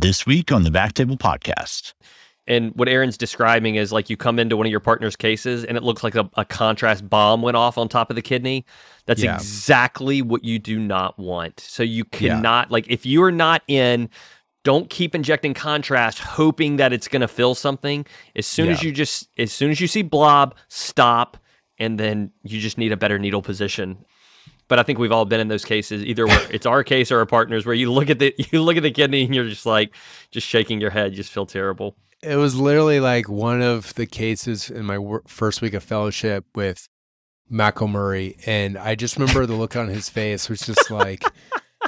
this week on the Backtable Podcast. And what Aaron's describing is like you come into one of your partner's cases and it looks like a, a contrast bomb went off on top of the kidney. That's yeah. exactly what you do not want. So you cannot, yeah. like, if you are not in, don't keep injecting contrast hoping that it's going to fill something. As soon yeah. as you just, as soon as you see blob, stop. And then you just need a better needle position but I think we've all been in those cases, either where it's our case or our partners, where you look at the you look at the kidney and you're just like just shaking your head, you just feel terrible. It was literally like one of the cases in my wor- first week of fellowship with McElmurray, and I just remember the look on his face was just like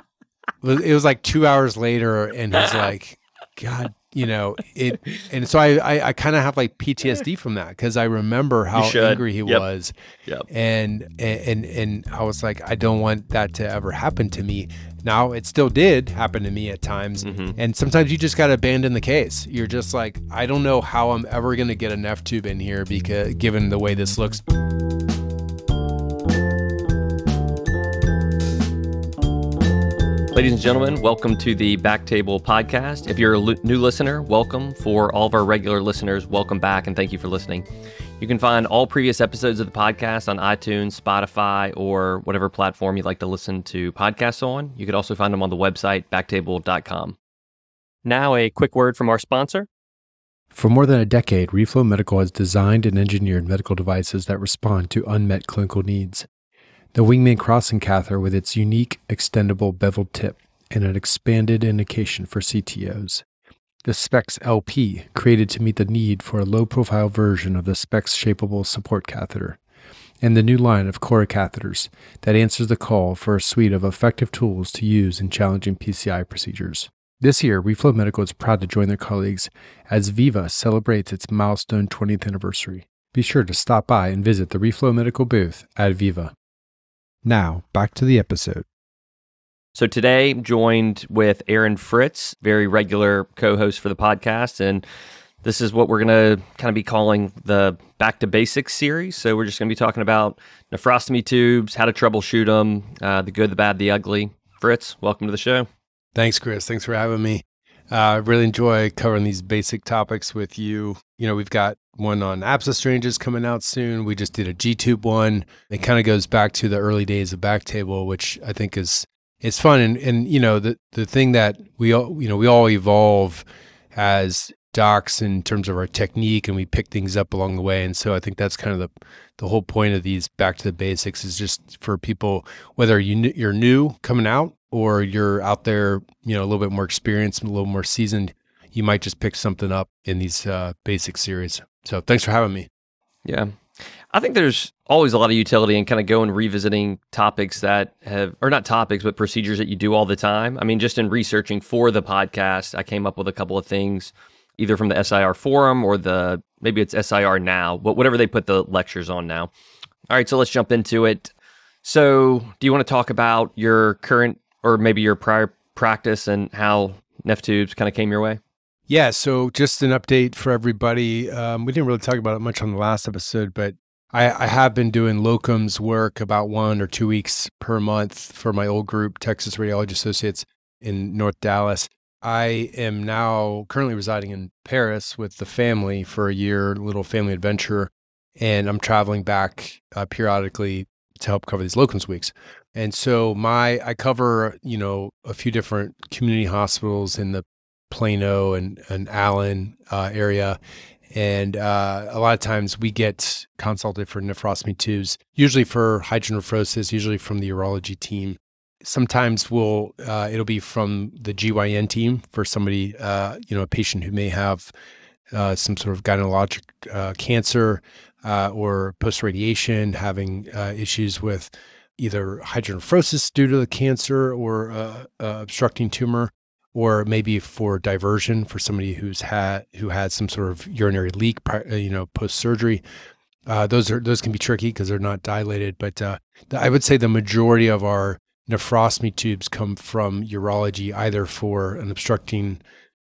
it was like two hours later, and he's like, "God you know it and so i i, I kind of have like ptsd from that because i remember how angry he yep. was yep. And, and and i was like i don't want that to ever happen to me now it still did happen to me at times mm-hmm. and sometimes you just got to abandon the case you're just like i don't know how i'm ever going to get an neph tube in here because given the way this looks Ladies and gentlemen, welcome to the Backtable Podcast. If you're a l- new listener, welcome. For all of our regular listeners, welcome back and thank you for listening. You can find all previous episodes of the podcast on iTunes, Spotify, or whatever platform you'd like to listen to podcasts on. You could also find them on the website, backtable.com. Now, a quick word from our sponsor. For more than a decade, Reflow Medical has designed and engineered medical devices that respond to unmet clinical needs. The Wingman crossing catheter with its unique extendable beveled tip and an expanded indication for CTOs. The Speex LP, created to meet the need for a low profile version of the Speex shapeable support catheter. And the new line of Cora catheters that answers the call for a suite of effective tools to use in challenging PCI procedures. This year, Reflow Medical is proud to join their colleagues as Viva celebrates its milestone 20th anniversary. Be sure to stop by and visit the Reflow Medical booth at Viva. Now, back to the episode. So today, I'm joined with Aaron Fritz, very regular co-host for the podcast, and this is what we're going to kind of be calling the Back to Basics series. So we're just going to be talking about nephrostomy tubes, how to troubleshoot them, uh, the good, the bad, the ugly. Fritz, welcome to the show. Thanks, Chris. Thanks for having me. Uh, I really enjoy covering these basic topics with you. You know, we've got one on abscess drains coming out soon. We just did a G tube one. It kind of goes back to the early days of Backtable, which I think is it's fun. And and you know the the thing that we all you know we all evolve as docs in terms of our technique, and we pick things up along the way. And so I think that's kind of the the whole point of these back to the basics is just for people whether you you're new coming out or you're out there you know a little bit more experienced, a little more seasoned. You might just pick something up in these uh, basic series. So thanks for having me. Yeah. I think there's always a lot of utility in kind of going revisiting topics that have, or not topics, but procedures that you do all the time. I mean, just in researching for the podcast, I came up with a couple of things, either from the SIR forum or the, maybe it's SIR now, but whatever they put the lectures on now. All right, so let's jump into it. So, do you want to talk about your current or maybe your prior practice and how Neph tubes kind of came your way? Yeah, so just an update for everybody. Um, we didn't really talk about it much on the last episode, but I, I, have been doing locums work about one or two weeks per month for my old group, Texas Radiology Associates in North Dallas. I am now currently residing in Paris with the family for a year, little family adventure, and I'm traveling back uh, periodically to help cover these locums weeks. And so my I cover, you know, a few different community hospitals in the Plano and, and Allen uh, area. And uh, a lot of times we get consulted for nephrostomy tubes, usually for hydronephrosis, usually from the urology team. Sometimes we'll uh, it'll be from the GYN team for somebody, uh, you know, a patient who may have uh, some sort of gynecologic uh, cancer or post radiation, having issues with either hydronephrosis due to the cancer or obstructing tumor or maybe for diversion for somebody who's had who had some sort of urinary leak, uh, you know, post surgery. Uh, those are those can be tricky because they're not dilated. But uh, I would say the majority of our nephrostomy tubes come from urology, either for an obstructing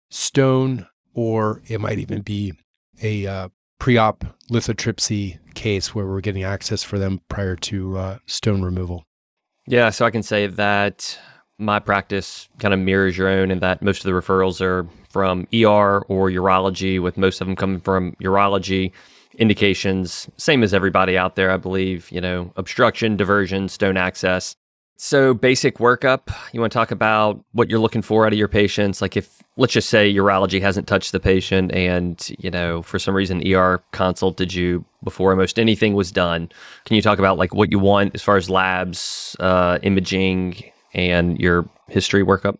stone or it might even be a uh, pre-op lithotripsy case where we're getting access for them prior to uh, stone removal. Yeah, so I can say that my practice kind of mirrors your own in that most of the referrals are from ER or urology, with most of them coming from urology indications, same as everybody out there, I believe, you know, obstruction, diversion, stone access. So, basic workup, you want to talk about what you're looking for out of your patients. Like, if let's just say urology hasn't touched the patient and, you know, for some reason ER consulted you before almost anything was done, can you talk about like what you want as far as labs, uh, imaging, and your history workup?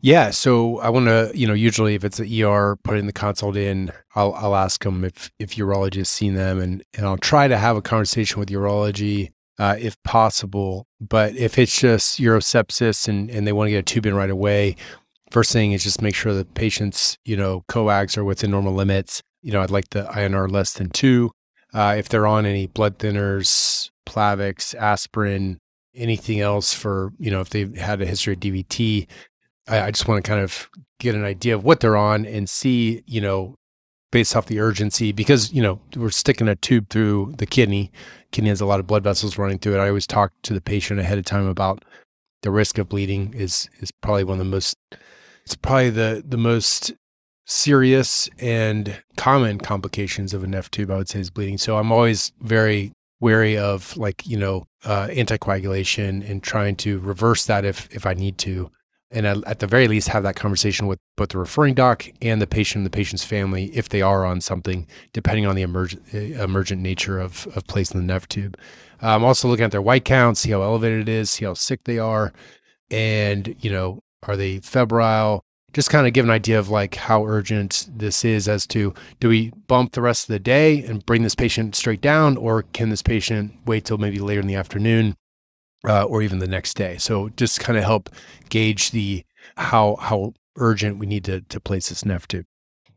Yeah, so I want to, you know, usually if it's an ER putting the consult in, I'll I'll ask them if if urology has seen them, and and I'll try to have a conversation with urology uh, if possible. But if it's just urosepsis and and they want to get a tube in right away, first thing is just make sure the patient's you know coags are within normal limits. You know, I'd like the INR less than two. Uh, if they're on any blood thinners, Plavix, aspirin, anything else for you know if they've had a history of DVT, I, I just want to kind of get an idea of what they're on and see, you know, based off the urgency, because, you know, we're sticking a tube through the kidney. Kidney has a lot of blood vessels running through it. I always talk to the patient ahead of time about the risk of bleeding is is probably one of the most it's probably the the most serious and common complications of a neph tube i would say is bleeding so i'm always very wary of like you know uh, anticoagulation and trying to reverse that if if i need to and at, the very least have that conversation with both the referring doc and the patient and the patient's family if they are on something depending on the emergent, uh, emergent nature of, of placing the neph tube. I'm um, also looking at their white count see how elevated it is see how sick they are and you know are they febrile? Just kind of give an idea of like how urgent this is as to do we bump the rest of the day and bring this patient straight down or can this patient wait till maybe later in the afternoon uh, or even the next day. So just kind of help gauge the how how urgent we need to to place this neph tube.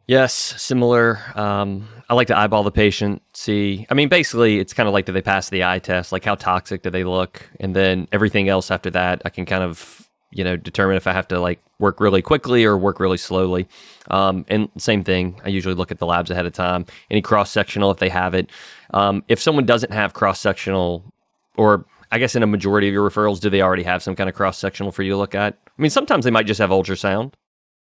Yes, similar. Um, I like to eyeball the patient, see. I mean, basically, it's kind of like do they pass the eye test? Like, how toxic do they look? And then everything else after that, I can kind of, you know, determine if I have to like work really quickly or work really slowly. Um, and same thing, I usually look at the labs ahead of time. Any cross sectional if they have it. Um, if someone doesn't have cross sectional or I guess in a majority of your referrals, do they already have some kind of cross sectional for you to look at? I mean, sometimes they might just have ultrasound.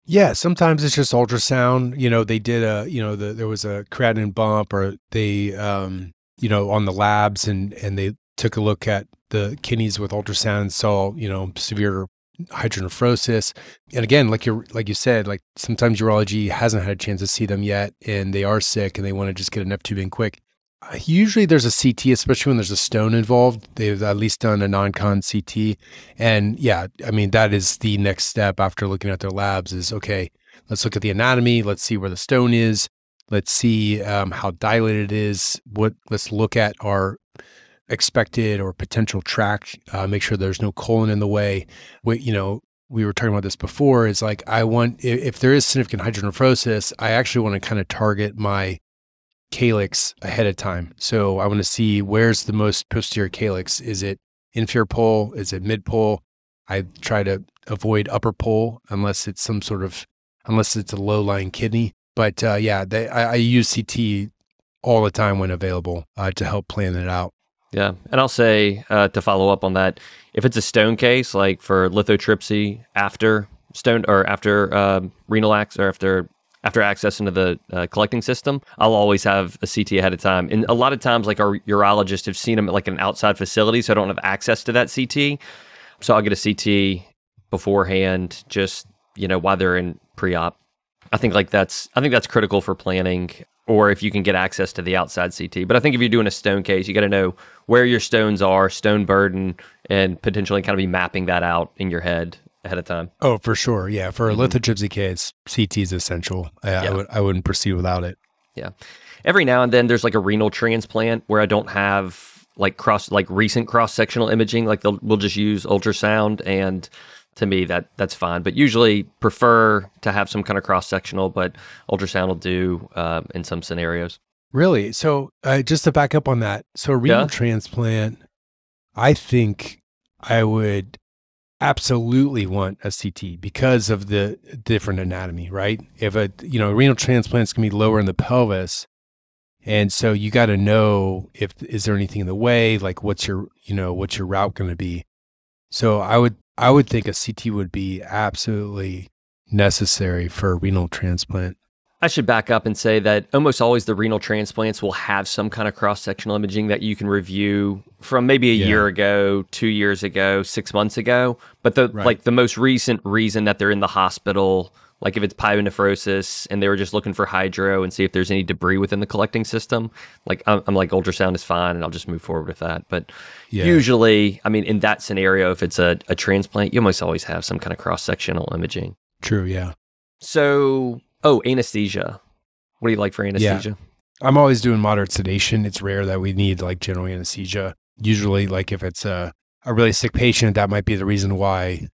Yeah, sometimes it's just ultrasound. You know, they did a, you know, the, there was a creatinine bump, or they, um, you know, on the labs, and and they took a look at the kidneys with ultrasound and saw, you know, severe hydronephrosis. And again, like you like you said, like sometimes urology hasn't had a chance to see them yet, and they are sick, and they want to just get a neph tube in quick. Usually there's a CT, especially when there's a stone involved. They've at least done a non-con CT. And yeah, I mean, that is the next step after looking at their labs is, okay, let's look at the anatomy. Let's see where the stone is. Let's see um, how dilated it is. What, let's look at our expected or potential tract, uh, make sure there's no colon in the way. We, you know, we were talking about this before is like, I want, if, if there is significant hydronephrosis, I actually want to kind of target my calyx ahead of time. So I want to see where's the most posterior calyx. Is it inferior pole? Is it mid pole? I try to avoid upper pole unless it's some sort of unless it's a low lying kidney. But uh, yeah, they, I, I, use CT all the time when available uh, to help plan it out. Yeah, and I'll say uh, to follow up on that, if it's a stone case like for lithotripsy after stone or after um, renal ax or after after access into the uh, collecting system, I'll always have a CT ahead of time. And a lot of times, like our urologists have seen them at like an outside facility, so I don't have access to that CT. So I'll get a CT beforehand, just you know, while they're in pre-op. I think like that's I think that's critical for planning, or if you can get access to the outside CT. But I think if you're doing a stone case, you got to know where your stones are, stone burden, and potentially kind of be mapping that out in your head ahead of time. Oh, for sure. Yeah. For a mm-hmm. lithotripsy case, CT is essential. I, yeah. I, would, I wouldn't proceed without it. Yeah. Every now and then there's like a renal transplant where I don't have like cross, like recent cross sectional imaging. Like we'll just use ultrasound and to me that that's fine but usually prefer to have some kind of cross sectional but ultrasound will do uh, in some scenarios really so uh, just to back up on that so renal yeah. transplant i think i would absolutely want a CT because of the different anatomy, right? If a you know renal transplants can be lower in the pelvis, and so you got to know if is there anything in the way, like what's your you know what's your route going to be. So I would I would think a CT would be absolutely necessary for a renal transplant. I should back up and say that almost always the renal transplants will have some kind of cross sectional imaging that you can review from maybe a yeah. year ago, two years ago, six months ago. But the right. like the most recent reason that they're in the hospital, like if it's pyonephrosis and they were just looking for hydro and see if there's any debris within the collecting system, like I'm, I'm like ultrasound is fine and I'll just move forward with that. But yeah. usually, I mean, in that scenario, if it's a, a transplant, you almost always have some kind of cross sectional imaging. True. Yeah. So Oh, anesthesia. What do you like for anesthesia? Yeah. I'm always doing moderate sedation. It's rare that we need like general anesthesia. Usually, like if it's a, a really sick patient, that might be the reason why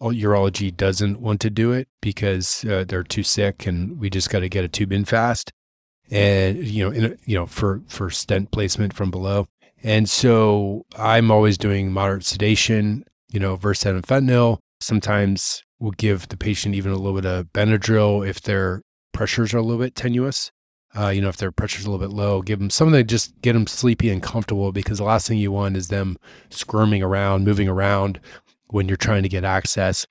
urology doesn't want to do it because uh, they're too sick and we just got to get a tube in fast and you know in, you know for for stent placement from below and so i'm always doing moderate sedation you know Versed and fentanyl sometimes we'll give the patient even a little bit of Benadryl if their pressures are a little bit tenuous. Uh, you know, if their pressure's a little bit low, give them something to just get them sleepy and comfortable because the last thing you want is them squirming around, moving around when you're trying to get access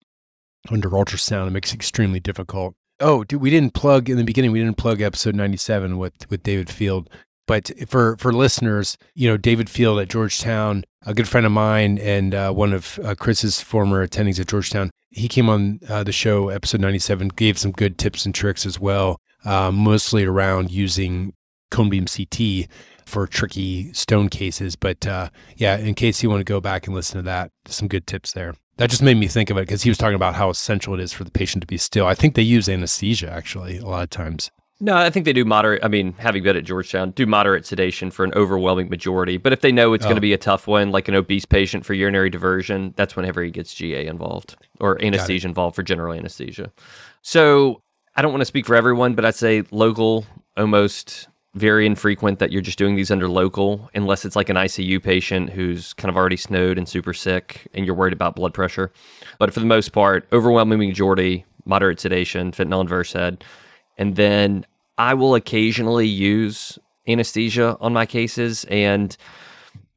under ultrasound. It makes it extremely difficult. Oh, dude, we didn't plug in the beginning. We didn't plug episode 97 with with David Field. But for for listeners, you know, David Field at Georgetown, a good friend of mine and uh, one of uh, Chris's former attendings at Georgetown, he came on uh, the show, episode 97, gave some good tips and tricks as well, uh, mostly around using cone beam CT for tricky stone cases. But uh, yeah, in case you want to go back and listen to that, some good tips there. That just made me think of it because he was talking about how essential it is for the patient to be still. I think they use anesthesia actually a lot of times. No, I think they do moderate. I mean, having been at Georgetown, do moderate sedation for an overwhelming majority. But if they know it's oh. going to be a tough one, like an obese patient for urinary diversion, that's whenever he gets GA involved or anesthesia involved for general anesthesia. So I don't want to speak for everyone, but I'd say local, almost very infrequent that you're just doing these under local, unless it's like an ICU patient who's kind of already snowed and super sick and you're worried about blood pressure. But for the most part, overwhelming majority, moderate sedation, fentanyl and Versed and then I will occasionally use anesthesia on my cases. And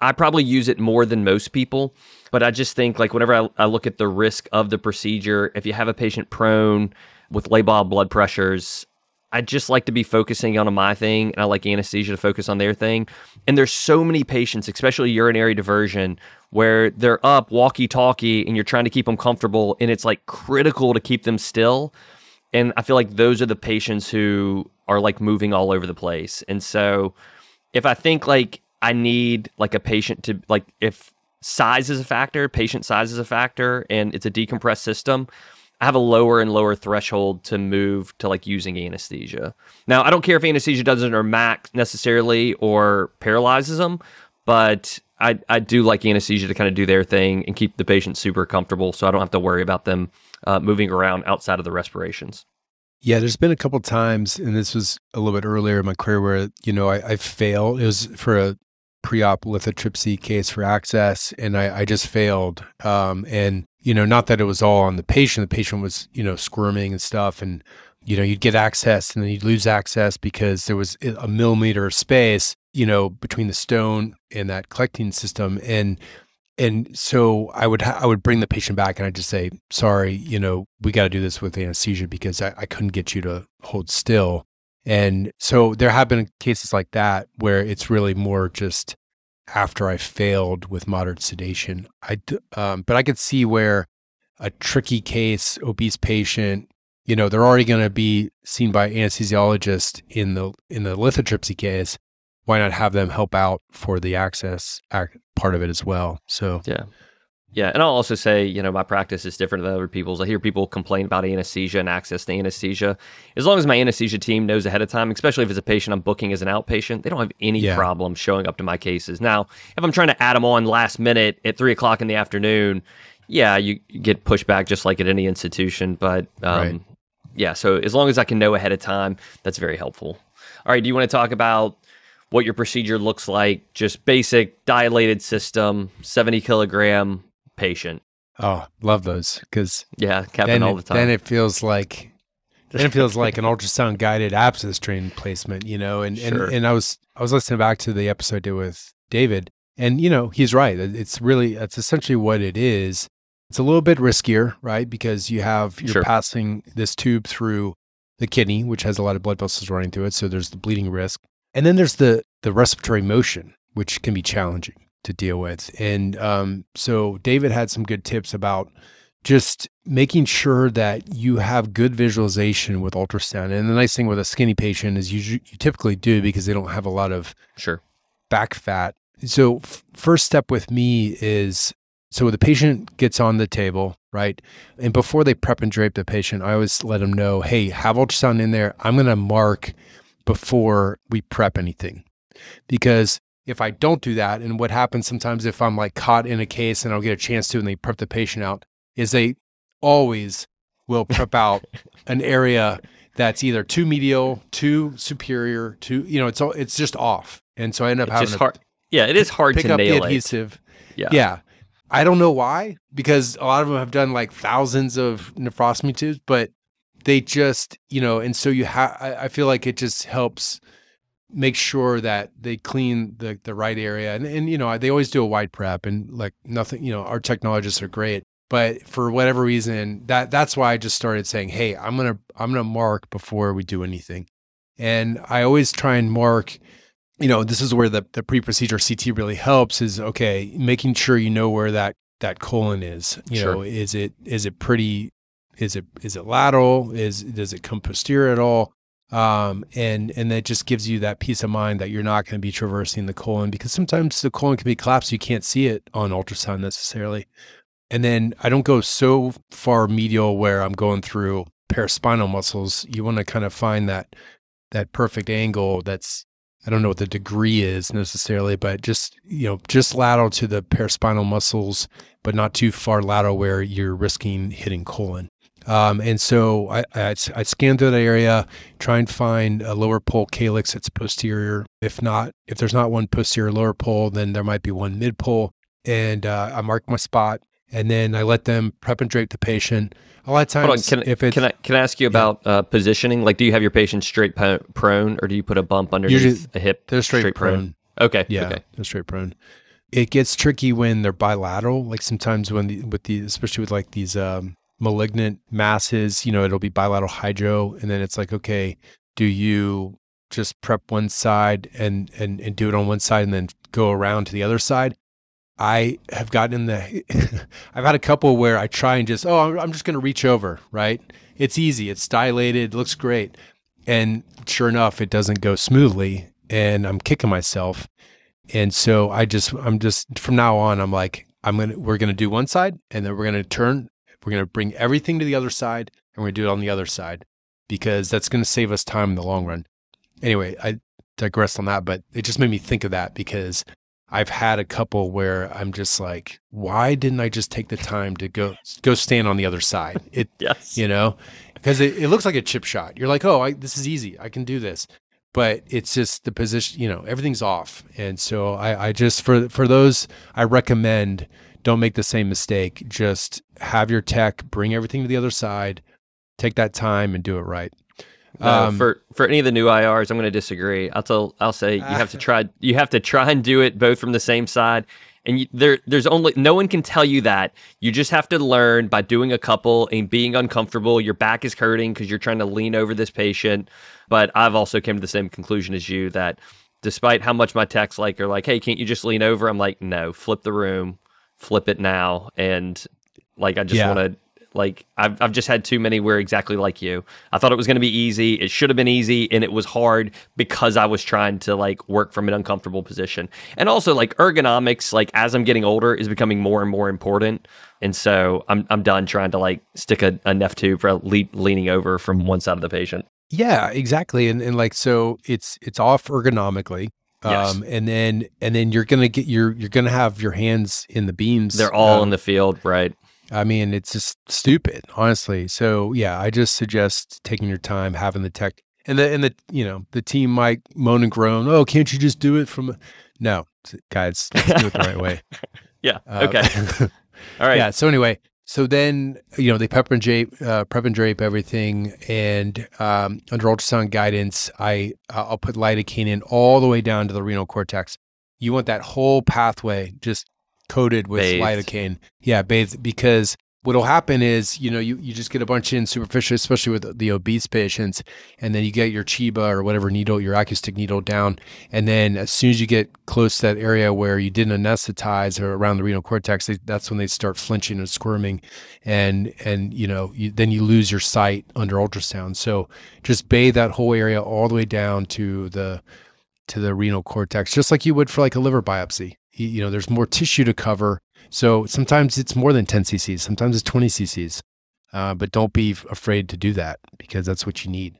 I probably use it more than most people. But I just think, like, whenever I, I look at the risk of the procedure, if you have a patient prone with labile blood pressures, I just like to be focusing on my thing, and I like anesthesia to focus on their thing. And there's so many patients, especially urinary diversion, where they're up walkie-talkie, and you're trying to keep them comfortable, and it's like critical to keep them still. And I feel like those are the patients who are like moving all over the place. And so if I think like I need like a patient to like if size is a factor, patient size is a factor, and it's a decompressed system, I have a lower and lower threshold to move to like using anesthesia. Now, I don't care if anesthesia doesn't or max necessarily or paralyzes them, but I, I do like anesthesia to kind of do their thing and keep the patient super comfortable so I don't have to worry about them uh, moving around outside of the respirations. Yeah, there's been a couple times, and this was a little bit earlier in my career where, you know, I, I failed. It was for a pre-op lithotripsy case for access, and I, I just failed. Um, and, you know, not that it was all on the patient. The patient was, you know, squirming and stuff. And, you know, you'd get access and then you'd lose access because there was a millimeter of space you know, between the stone and that collecting system. And and so I would ha- I would bring the patient back and I'd just say, sorry, you know, we got to do this with anesthesia because I, I couldn't get you to hold still. And so there have been cases like that where it's really more just after I failed with moderate sedation. I um, but I could see where a tricky case, obese patient, you know, they're already going to be seen by anesthesiologist in the in the lithotripsy case why not have them help out for the access part of it as well? So yeah. Yeah, and I'll also say, you know, my practice is different than other people's. I hear people complain about anesthesia and access to anesthesia. As long as my anesthesia team knows ahead of time, especially if it's a patient I'm booking as an outpatient, they don't have any yeah. problem showing up to my cases. Now, if I'm trying to add them on last minute at three o'clock in the afternoon, yeah, you, get pushed back just like at any institution. But um, right. yeah, so as long as I can know ahead of time, that's very helpful. All right, do you want to talk about what your procedure looks like, just basic dilated system, 70 kilogram patient. Oh, love those because yeah, Captain all the time. Then it feels like then it feels like an ultrasound guided abscess drain placement, you know. And sure. and and I was I was listening back to the episode I did with David, and you know he's right. It's really that's essentially what it is. It's a little bit riskier, right? Because you have you're Sure. passing this tube through the kidney, which has a lot of blood vessels running through it. So there's the bleeding risk. And then there's the the respiratory motion, which can be challenging to deal with. And um, so David had some good tips about just making sure that you have good visualization with ultrasound. And the nice thing with a skinny patient is you, you typically do because they don't have a lot of Sure. back fat. So f- first step with me is so the patient gets on the table, right? And before they prep and drape the patient, I always let them know, hey, have ultrasound in there. I'm going to mark before we prep anything. Because if I don't do that, and what happens sometimes if I'm like caught in a case and I'll get a chance to and they prep the patient out, is they always will prep out an area that's either too medial, too superior, too, you know, it's all, it's just off. And so I end up It's having just to hard. Yeah, it is hard pick to up the nail it. adhesive. Yeah. Yeah. I don't know why, because a lot of them have done like thousands of nephrostomy tubes, but they just, you know, and so you have, I feel like it just helps make sure that they clean the, the right area. And, and, you know, they always do a wide prep and like nothing, you know, our technologists are great. But for whatever reason, that that's why I just started saying, "Hey, I'm gonna I'm gonna mark before we do anything," and I always try and mark you know, this is where the, the pre-procedure CT really helps is okay, making sure you know where that that colon is. You Sure. know, is it is it pretty is it is it lateral? Is does it come posterior at all? Um, and and that just gives you that peace of mind that you're not going to be traversing the colon because sometimes the colon can be collapsed. You can't see it on ultrasound necessarily. And then I don't go so far medial where I'm going through paraspinal muscles. You want to kind of find that that perfect angle that's I don't know what the degree is necessarily, but just you know, just lateral to the paraspinal muscles, but not too far lateral where you're risking hitting colon. Um, and so I, I, I scan through that area, try and find a lower pole calyx that's posterior. If not, if there's not one posterior lower pole, then there might be one mid pole. And uh, I mark my spot, and then I let them prep and drape the patient. A lot of times, Hold on, can, if it's can I can I ask you about uh, positioning? Like, do you have your patient straight prone, or do you put a bump underneath Usually a hip? they're straight, prone. Okay. Yeah, Okay. they're straight prone. It gets tricky when they're bilateral. Like sometimes when the with the especially with like these um, malignant masses, you know, it'll be bilateral hydro, and then it's like, okay, do you just prep one side and and and do it on one side and then go around to the other side? I have gotten in the, I've had a couple where I try and just, oh, I'm, just going to reach over, right? It's easy. It's dilated. looks great. And sure enough, it doesn't go smoothly and I'm kicking myself. And so I just, I'm just, from now on, I'm like, I'm going to, we're going to do one side and then we're going to turn, we're going to bring everything to the other side and we're going to do it on the other side because that's going to save us time in the long run. Anyway, I digressed on that, but it just made me think of that because I've had a couple where I'm just like, why didn't I just take the time to go go stand on the other side? It Yes. you know, because it, it looks like a chip shot. You're like, oh, I, this is easy. I can do this. But it's just the position, you know, everything's off. And so I, I just for for those, I recommend don't make the same mistake. Just have your tech bring everything to the other side, take that time and do it right. No, Um, for for any of the new IRs, I'm going to disagree. I'll tell. I'll say you have to try. You have to try and do it both from the same side. And you, there, there's only no one can tell you that. You just have to learn by doing a couple and being uncomfortable. Your back is hurting because you're trying to lean over this patient. But I've also came to the same conclusion as you that, despite how much my techs like are like, hey, can't you just lean over? I'm like, no, flip the room, flip it now, and like I just Yeah. want to like I've I've just had too many where exactly like you. I thought it was going to be easy. It should have been easy and it was hard because I was trying to like work from an uncomfortable position. And also like ergonomics like as I'm getting older is becoming more and more important. And so I'm I'm done trying to like stick a, a tube for le- leaning over from one side of the patient. Yeah, exactly. And and like so it's it's off ergonomically. Yes. Um and then and then you're gonna get your you're gonna have your hands in the beams. They're all um, in the field, right? I mean, it's just stupid, honestly. So yeah, I just suggest taking your time, having the tech and the and the you know, the team might moan and groan, Oh, can't you just do it from no, guys, let's do it the right way. Yeah. Uh, okay. All right. Yeah. So anyway, so then you know they prep and drape, uh, prep and drape everything, and um, under ultrasound guidance, I uh, I'll put lidocaine in all the way down to the renal cortex. You want that whole pathway just coated with Bathed. lidocaine. Yeah, bathed because what'll happen is, you know, you, you just get a bunch in superficially, especially with the obese patients, and then you get your Chiba or whatever needle, your acoustic needle down. And then as soon as you get close to that area where you didn't anesthetize or around the renal cortex, they, that's when they start flinching and squirming. And, and, you know, you, then you lose your sight under ultrasound. So just bathe that whole area all the way down to the, to the renal cortex, just like you would for like a liver biopsy. You know, there's more tissue to cover so sometimes it's more than 10 cc's, sometimes it's 20 cc's. Uh, but don't be afraid to do that because that's what you need.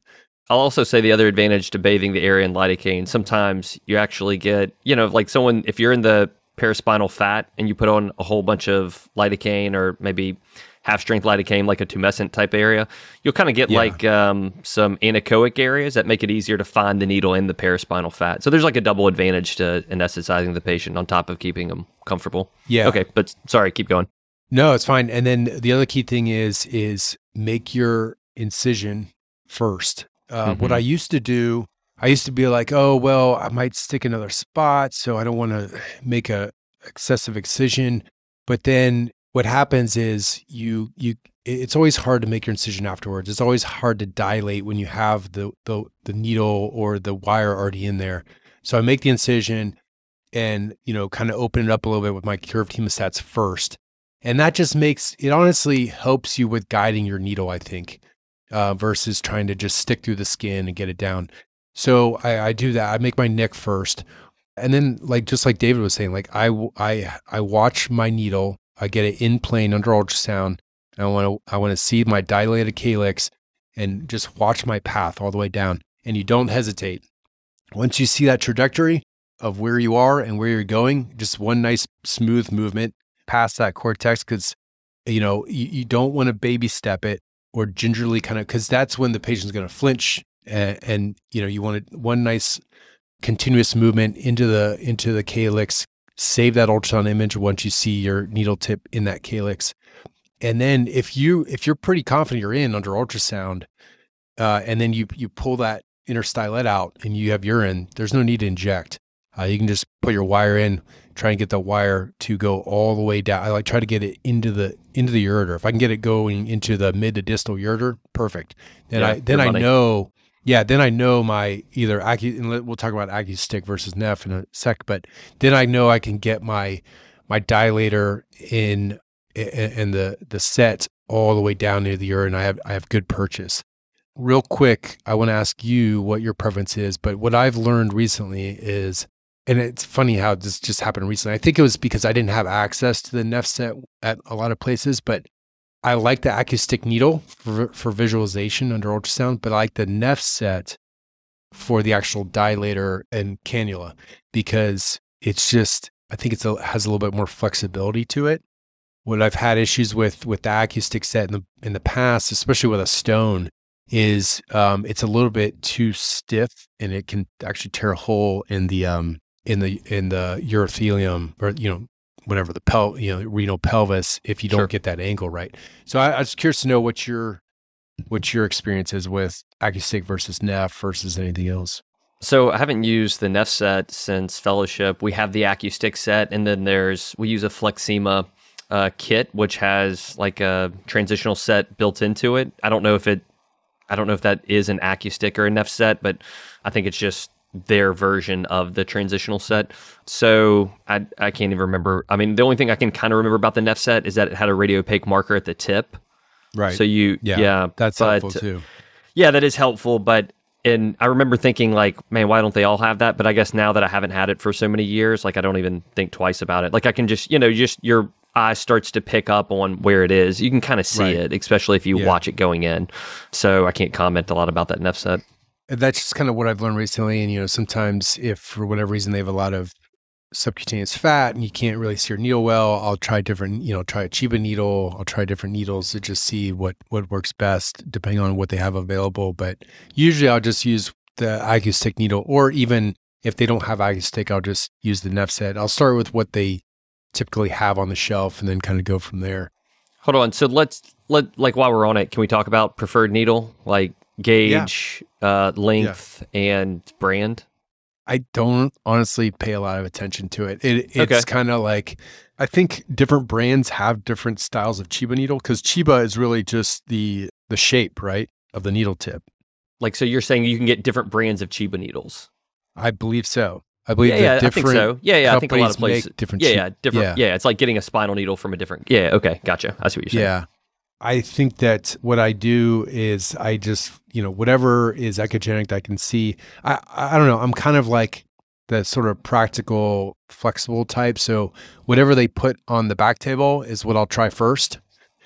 I'll also say the other advantage to bathing the area in lidocaine, sometimes you actually get, you know, like someone, if you're in the paraspinal fat and you put on a whole bunch of lidocaine or maybe half strength lidocaine, like a tumescent type area, you'll kind of get yeah. like um, some anechoic areas that make it easier to find the needle in the paraspinal fat. So there's like a double advantage to anesthetizing the patient on top of keeping them comfortable. Yeah. Okay, but sorry, keep going. No, it's fine. And then the other key thing is is make your incision first. Uh, mm-hmm. What I used to do, I used to be like, oh well, I might stick another spot, so I don't want to make a excessive excision. But then what happens is you you it's always hard to make your incision afterwards. It's always hard to dilate when you have the the, the needle or the wire already in there. So I make the incision and you know kind of open it up a little bit with my curved hemostats first, and that just makes it honestly helps you with guiding your needle. I think uh, versus trying to just stick through the skin and get it down. So I, I do that. I make my nick first, and then like just like David was saying, like I I I watch my needle I get it in plane under ultrasound. I want to I want to see my dilated calyx and just watch my path all the way down. And you don't hesitate. Once you see that trajectory of where you are and where you're going, just one nice smooth movement past that cortex, because you know you, you don't want to baby step it or gingerly kind of because that's when the patient's going to flinch and, and, you know you want one nice continuous movement into the into the calyx save that ultrasound image once you see your needle tip in that calyx. And then if you if you're pretty confident you're in under ultrasound, uh, and then you you pull that inner stylet out and you have urine, there's no need to inject. Uh, you can just put your wire in, try and get the wire to go all the way down. I like try to get it into the into the ureter. If I can get it going into the mid to distal ureter, perfect. Then yeah, I then I know yeah, then I know my either Acu, and we'll talk about AccuStick versus Neff in a sec, but then I know I can get my my dilator in and the the set all the way down near the urine. I have I have good purchase. Real quick, I want to ask you what your preference is, but what I've learned recently is, and it's funny how this just happened recently. I think it was because I didn't have access to the Neff set at a lot of places, but I like the AccuStick needle for, for visualization under ultrasound, but I like the Neff set for the actual dilator and cannula because it's just I think it's a, has a little bit more flexibility to it. What I've had issues with with the AccuStick set in the in the past, especially with a stone, is um, it's a little bit too stiff and it can actually tear a hole in the um, in the in the urothelium or you know whatever the pel you know renal pelvis if you don't sure. get that angle right. So I, I, was curious to know what your what your experience is with AccuStick versus Neff versus anything else. So I haven't used the Neff set since fellowship. We have the AccuStick set, and then there's we use a Flexima uh, kit which has like a transitional set built into it. I don't know if it I don't know if that is an AccuStick or a Neff set, but I think it's just their version of the transitional set. So I I can't even remember. I mean, the only thing I can kind of remember about the Neff set is that it had a radio opaque marker at the tip. Right. So you yeah, yeah that's but, helpful too. Yeah, that is helpful, but and I remember thinking like, man, why don't they all have that? But I guess now that I haven't had it for so many years, like I don't even think twice about it. Like I can just, you know, just your eye starts to pick up on where it is. You can kind of see right. it, especially if you yeah. watch it going in. So I can't comment a lot about that Neff set that's just kind of what I've learned recently. And, you know, sometimes if for whatever reason they have a lot of subcutaneous fat and you can't really see your needle well, I'll try different, you know, try a Chiba needle. I'll try different needles to just see what, what works best depending on what they have available. But usually I'll just use the AccuStick needle or even if they don't have AccuStick, I'll just use the Neff set. I'll start with what they typically have on the shelf and then kind of go from there. Hold on. So let's let like while we're on it, can we talk about preferred needle? Like gauge, yeah. uh, length, yeah. and brand? I don't honestly pay a lot of attention to it. it it's Okay. kind of like I think different brands have different styles of Chiba needle because Chiba is really just the the shape, right, of the needle tip. Like, so you're saying you can get different brands of Chiba needles? I believe so. I believe Yeah, yeah, I different think so. Yeah, yeah, I think a lot of places. different yeah, yeah, different. Yeah. it's like getting a spinal needle from a different. Yeah, okay, gotcha. I see what you're saying. Yeah. I think that what I do is I just, you know, whatever is echogenic that I can see. I I don't know. I'm kind of like the sort of practical, flexible type. So whatever they put on the back table is what I'll try first.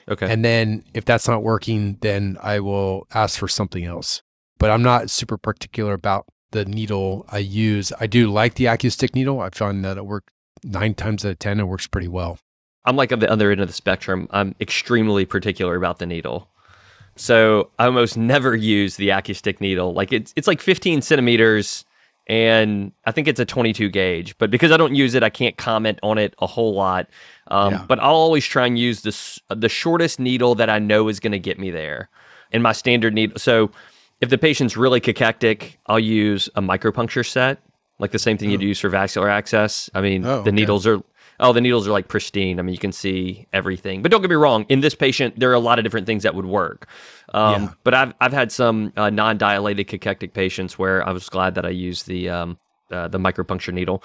Okay. And then if that's not working, then I will ask for something else. But I'm not super particular about the needle I use. I do like the AccuStick needle. I found that it works nine times out of 10, it works pretty well. I'm like on the other end of the spectrum. I'm extremely particular about the needle. So I almost never use the AccuStick needle. Like it's it's like 15 centimeters, and I think it's a 22 gauge. But because I don't use it, I can't comment on it a whole lot. Um, Yeah. But I'll always try and use the s- the shortest needle that I know is going to get me there. And my standard needle. So if the patient's really cachectic, I'll use a micropuncture set, like the same thing you'd use for vascular access. I mean, Oh, the okay. needles are oh, the needles are like pristine. I mean, you can see everything. But don't get me wrong, in this patient, there are a lot of different things that would work. Um, Yeah. But I've I've had some uh, non-dilated cachectic patients where I was glad that I used the um, uh, the micropuncture needle.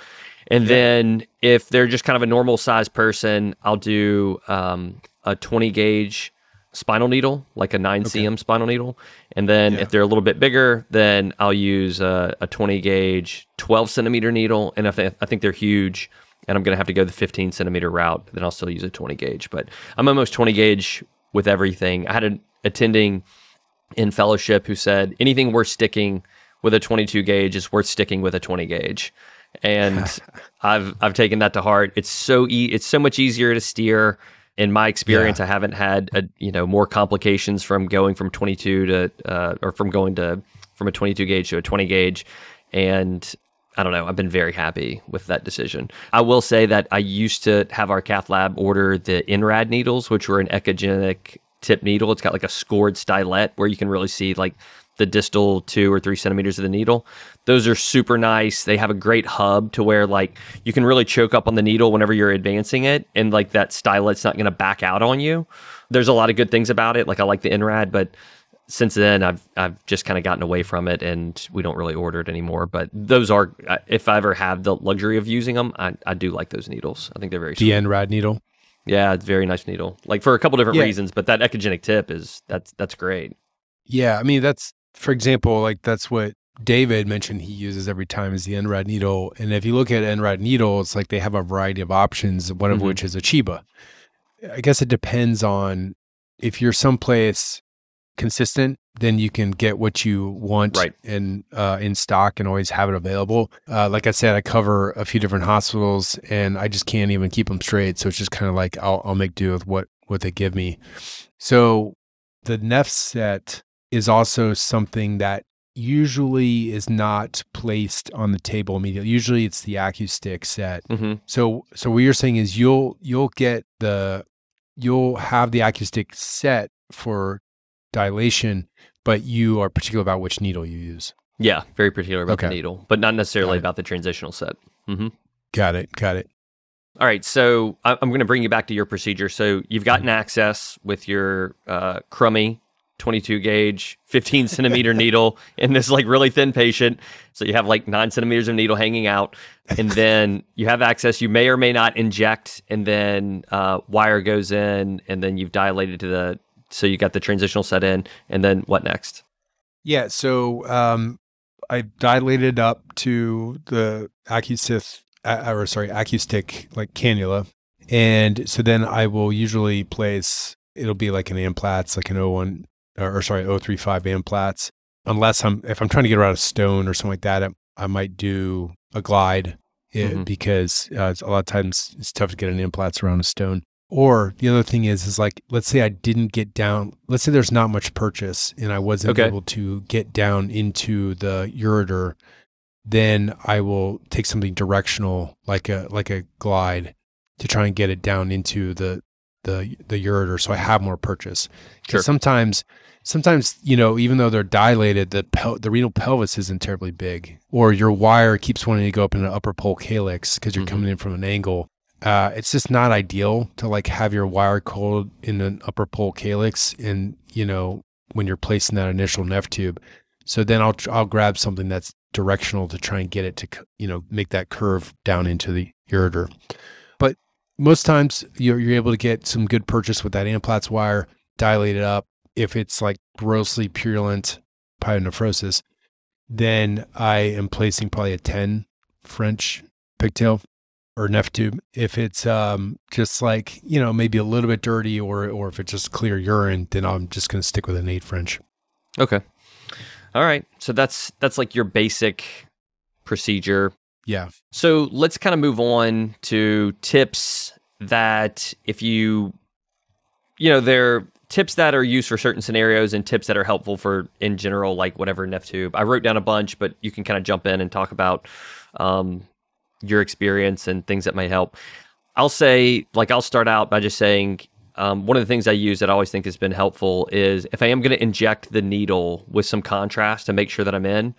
And then if they're just kind of a normal sized person, I'll do um, a 20 gauge spinal needle, like a 9 cm spinal needle. And then Yeah. if they're a little bit bigger, then I'll use a, a 20 gauge 12 centimeter needle. And if they, I think they're huge and I'm going to have to go the 15 centimeter route, then I'll still use a 20 gauge. But I'm almost 20 gauge with everything. I had an attending in fellowship who said anything worth sticking with a 22 gauge is worth sticking with a 20 gauge and i've i've taken that to heart it's so e- it's so much easier to steer in my experience i haven't had a, you know more complications from going from 22 to uh, or from going to from a 22 gauge to a 20 gauge and I don't know. I've been very happy with that decision. I will say that I used to have our cath lab order the INRAD needles, which were an echogenic tip needle. It's got like a scored stylet where you can really see like the distal two or three centimeters of the needle. Those are super nice. They have a great hub to where like you can really choke up on the needle whenever you're advancing it, and like that stylet's not going to back out on you. There's a lot of good things about it. Like I like the INRAD, but since then I've I've just kind of gotten away from it and we don't really order it anymore. But those are uh, if I ever have the luxury of using them, I, I do like those needles. I think they're very The. INRAD needle. Yeah, it's a very nice needle. Like for a couple different Yeah. reasons, but that echogenic tip is that's that's great. Yeah, I mean that's for example, like that's what David mentioned he uses every time is the INRAD needle. And if you look at INRAD needle, it's like they have a variety of options, one of Mhm. which is a Chiba. I guess it depends on if you're someplace consistent, then you can get what you want Right. in uh, in stock and always have it available. Uh, like I said, I cover a few different hospitals, and I just can't even keep them straight. So it's just kind of like I'll I'll make do with what what they give me. So the Neff set is also something that usually is not placed on the table immediately. Usually it's the AccuStick set. hmm So so what you're saying is you'll you'll get the you'll have the AccuStick set for dilation, but you are particular about which needle you use. Yeah, very particular about the needle, but not necessarily about the transitional set. Mm-hmm. Got it. Got it. All right, so I'm going to bring you back to your procedure. So you've gotten access with your uh, crummy 22 gauge, 15 centimeter needle in this like really thin patient. So you have like nine centimeters of needle hanging out, and then you have access. You may or may not inject, and then uh, wire goes in, and then you've dilated to the. So you got the transitional set in, and then what next? Yeah. So um, I dilated up to the AccuSith, uh, or sorry, AccuStick like cannula, and so then I will usually place. It'll be like an Amplatz, like an 01 or, or sorry, 035 Amplatz. Unless I'm if I'm trying to get around a stone or something like that, I, I might do a glide eh, Mhm. because uh, a lot of times it's tough to get an Amplatz around a stone. Or the other thing is, is like, let's say I didn't get down. Let's say there's not much purchase, and I wasn't Okay. able to get down into the ureter. Then I will take something directional, like a like a glide, to try and get it down into the the the ureter, so I have more purchase. Sure. sometimes sometimes you know even though they're dilated the pel- the renal pelvis isn't terribly big or your wire keeps wanting to go up in an upper pole calyx because you're mm-hmm. coming in from an angle uh, it's just not ideal to like have your wire coiled in an upper pole calyx and you know when you're placing that initial neph tube. So then i'll i'll grab something that's directional to try and get it to you know make that curve down into the ureter but most times you're, you're able to get some good purchase with that Amplatz wire dilated up. If it's like grossly purulent pyonephrosis then I am placing probably a 10 French pigtail or neph tube. If it's um, just like, you know, maybe a little bit dirty or or if it's just clear urine, then I'm just going to stick with an 8 French. Okay. All right. So that's that's like your basic procedure. Yeah. So let's kind of move on to tips that if you you know, they're tips that are used for certain scenarios and tips that are helpful for in general, like whatever tube. I wrote down a bunch, but you can kind of jump in and talk about um, your experience and things that might help. I'll say, like, I'll start out by just saying um, one of the things I use that I always think has been helpful is if I am going to inject the needle with some contrast to make sure that I'm in,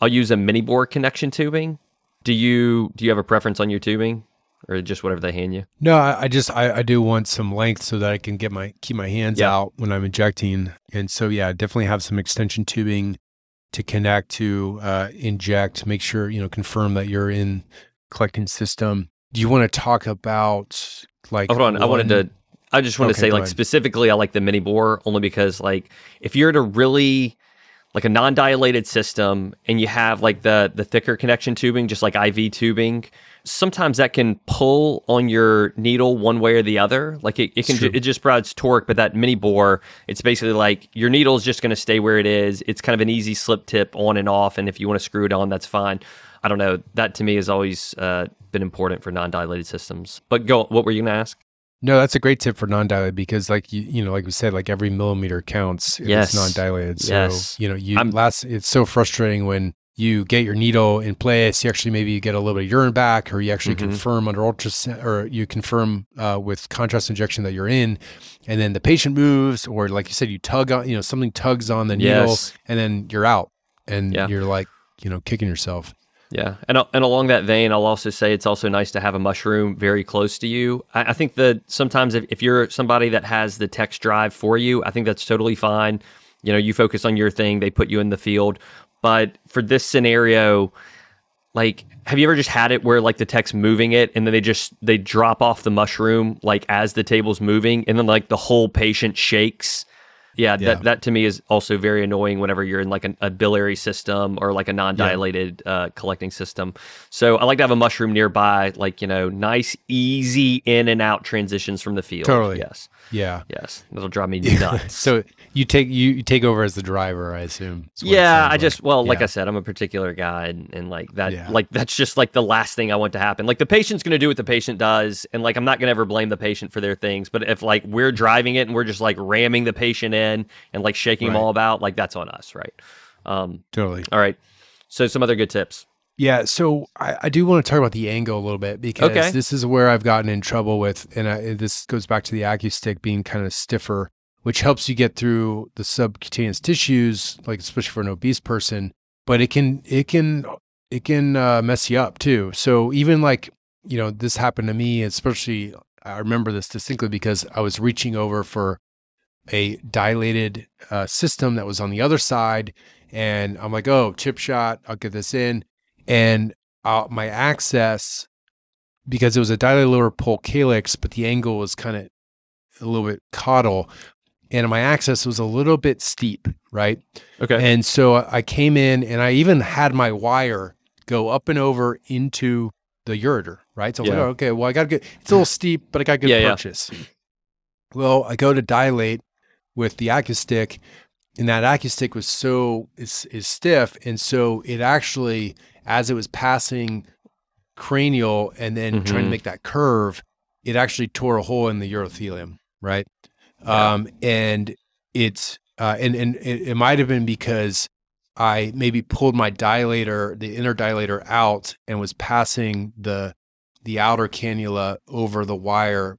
I'll use a mini bore connection tubing. Do you do you have a preference on your tubing? or just whatever they hand you? No, I, I just I, I, do want some length so that I can get my keep my hands out when I'm injecting, and so yeah, definitely have some extension tubing to connect to uh, inject. Make sure you know confirm that you're in collecting system. Do you want to talk about like? Hold on, one... I wanted to. I just want okay, to say like ahead. specifically, I like the mini bore only because like if you're to really like a non-dilated system and you have like the the thicker connection tubing just like IV tubing sometimes that can pull on your needle one way or the other. Like it, it can, ju- it just provides torque, but that mini bore, it's basically like your needle is just going to stay where it is. It's kind of an easy slip tip on and off. And if you want to screw it on, that's fine. I don't know. That to me has always uh, been important for non-dilated systems. But go, what were you going to ask? No, that's a great tip for non-dilated because, like you, you know, like we said, like every millimeter counts. If yes. It's non-dilated, so yes. you know, you I'm, last. It's so frustrating when you get your needle in place, you actually maybe you get a little bit of urine back, or you actually mm-hmm. confirm under ultrasound, or you confirm uh, with contrast injection that you're in, and then the patient moves, or like you said, you tug on, you know, something tugs on the needle, yes. and then you're out, and yeah. you're like, you know, kicking yourself. Yeah, and uh, and along that vein, I'll also say it's also nice to have a mushroom very close to you. I, I think that sometimes if, if you're somebody that has the techs drive for you, I think that's totally fine. You know, you focus on your thing, they put you in the field. But for this scenario, like have you ever just had it where like the techs moving it and then they just they drop off the mushroom like as the table's moving and then like the whole patient shakes yeah, yeah, that that to me is also very annoying whenever you're in like a, a biliary system or like a non-dilated yeah. uh, collecting system. So I like to have a mushroom nearby, like you know, nice, easy in and out transitions from the field. Totally. Yes. Yeah. Yes. That'll drive me nuts. so you take you, you take over as the driver, I assume. Yeah, I just well, like I said, I'm a particular guy, and, and like that, yeah. like that's just like the last thing I want to happen. Like the patient's going to do what the patient does, and like I'm not going to ever blame the patient for their things. But if like we're driving it and we're just like ramming the patient in and like shaking right. them all about, like that's on us, right? Um, totally. All right. So some other good tips. Yeah, so I, I, do want to talk about the angle a little bit because okay. this is where I've gotten in trouble with, and I, this goes back to the AccuStick being kind of stiffer which helps you get through the subcutaneous tissues, like especially for an obese person. But it can it can it can uh, mess you up too. So even like you know this happened to me, especially I remember this distinctly because I was reaching over for a dilated uh, system that was on the other side, and I'm like, oh, chip shot, I'll get this in, and uh, my access because it was a dilated lower pole calyx, but the angle was kind of a little bit caudal and my access was a little bit steep, right? Okay. And so I came in and I even had my wire go up and over into the ureter, right? So I was yeah. like, oh, okay, well, I got good. It's a little steep, but I got good yeah, purchase. Yeah. Well, I go to dilate with the AccuStick, and that AccuStick was so is is stiff, and so it actually, as it was passing cranial and then mm-hmm. trying to mm-hmm. make that curve, it actually tore a hole in the urothelium, right? Um, and it's uh, and and it, it might have been because I maybe pulled my dilator, the inner dilator out, and was passing the the outer cannula over the wire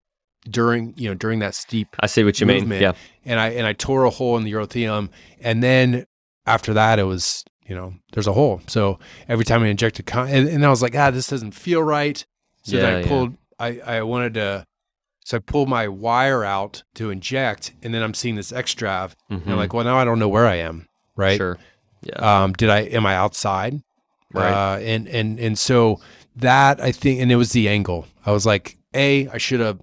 during you know during that steep I see what you mean. Yeah. and I and I tore a hole in the urothelium, and then after that it was you know there's a hole. So every time I injected, con- and, and I was like, ah, this doesn't feel right. So then Yeah, I yeah. pulled, I I wanted to, so I pulled my wire out to inject, and then I'm seeing this extrav, and I'm Mhm. like, well now I don't know where I am, right? Sure. Yeah. Um, did I am I outside? Right. Uh, and and and so that I think, and it was the angle. I was like, a, I should have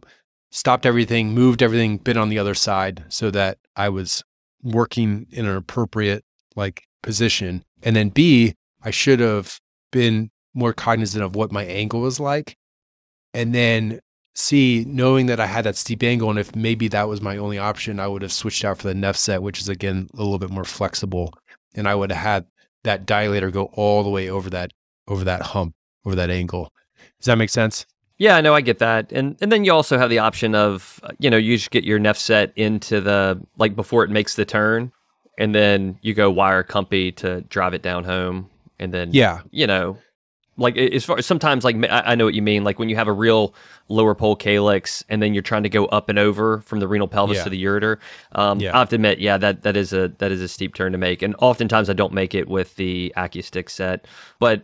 stopped everything, moved everything, been on the other side, so that I was working in an appropriate like position. And then B, I should have been more cognizant of what my angle was like. And then C, knowing that I had that steep angle, and if maybe that was my only option, I would have switched out for the neph set, which is again a little bit more flexible, and I would have had that dilator go all the way over that over that hump, over that angle. Does that make sense? Yeah, no, I get that, and and then you also have the option of uh, you know you just get your neph set into the like before it makes the turn, and then you go wire compy to drive it down home, and then Yeah, you know, like as far sometimes like I know what you mean, like when you have a real lower pole calyx, and then you're trying to go up and over from the renal pelvis Yeah. to the ureter. Um, Yeah. I have to admit, yeah, that that is a that is a steep turn to make, and oftentimes I don't make it with the AccuStick set, but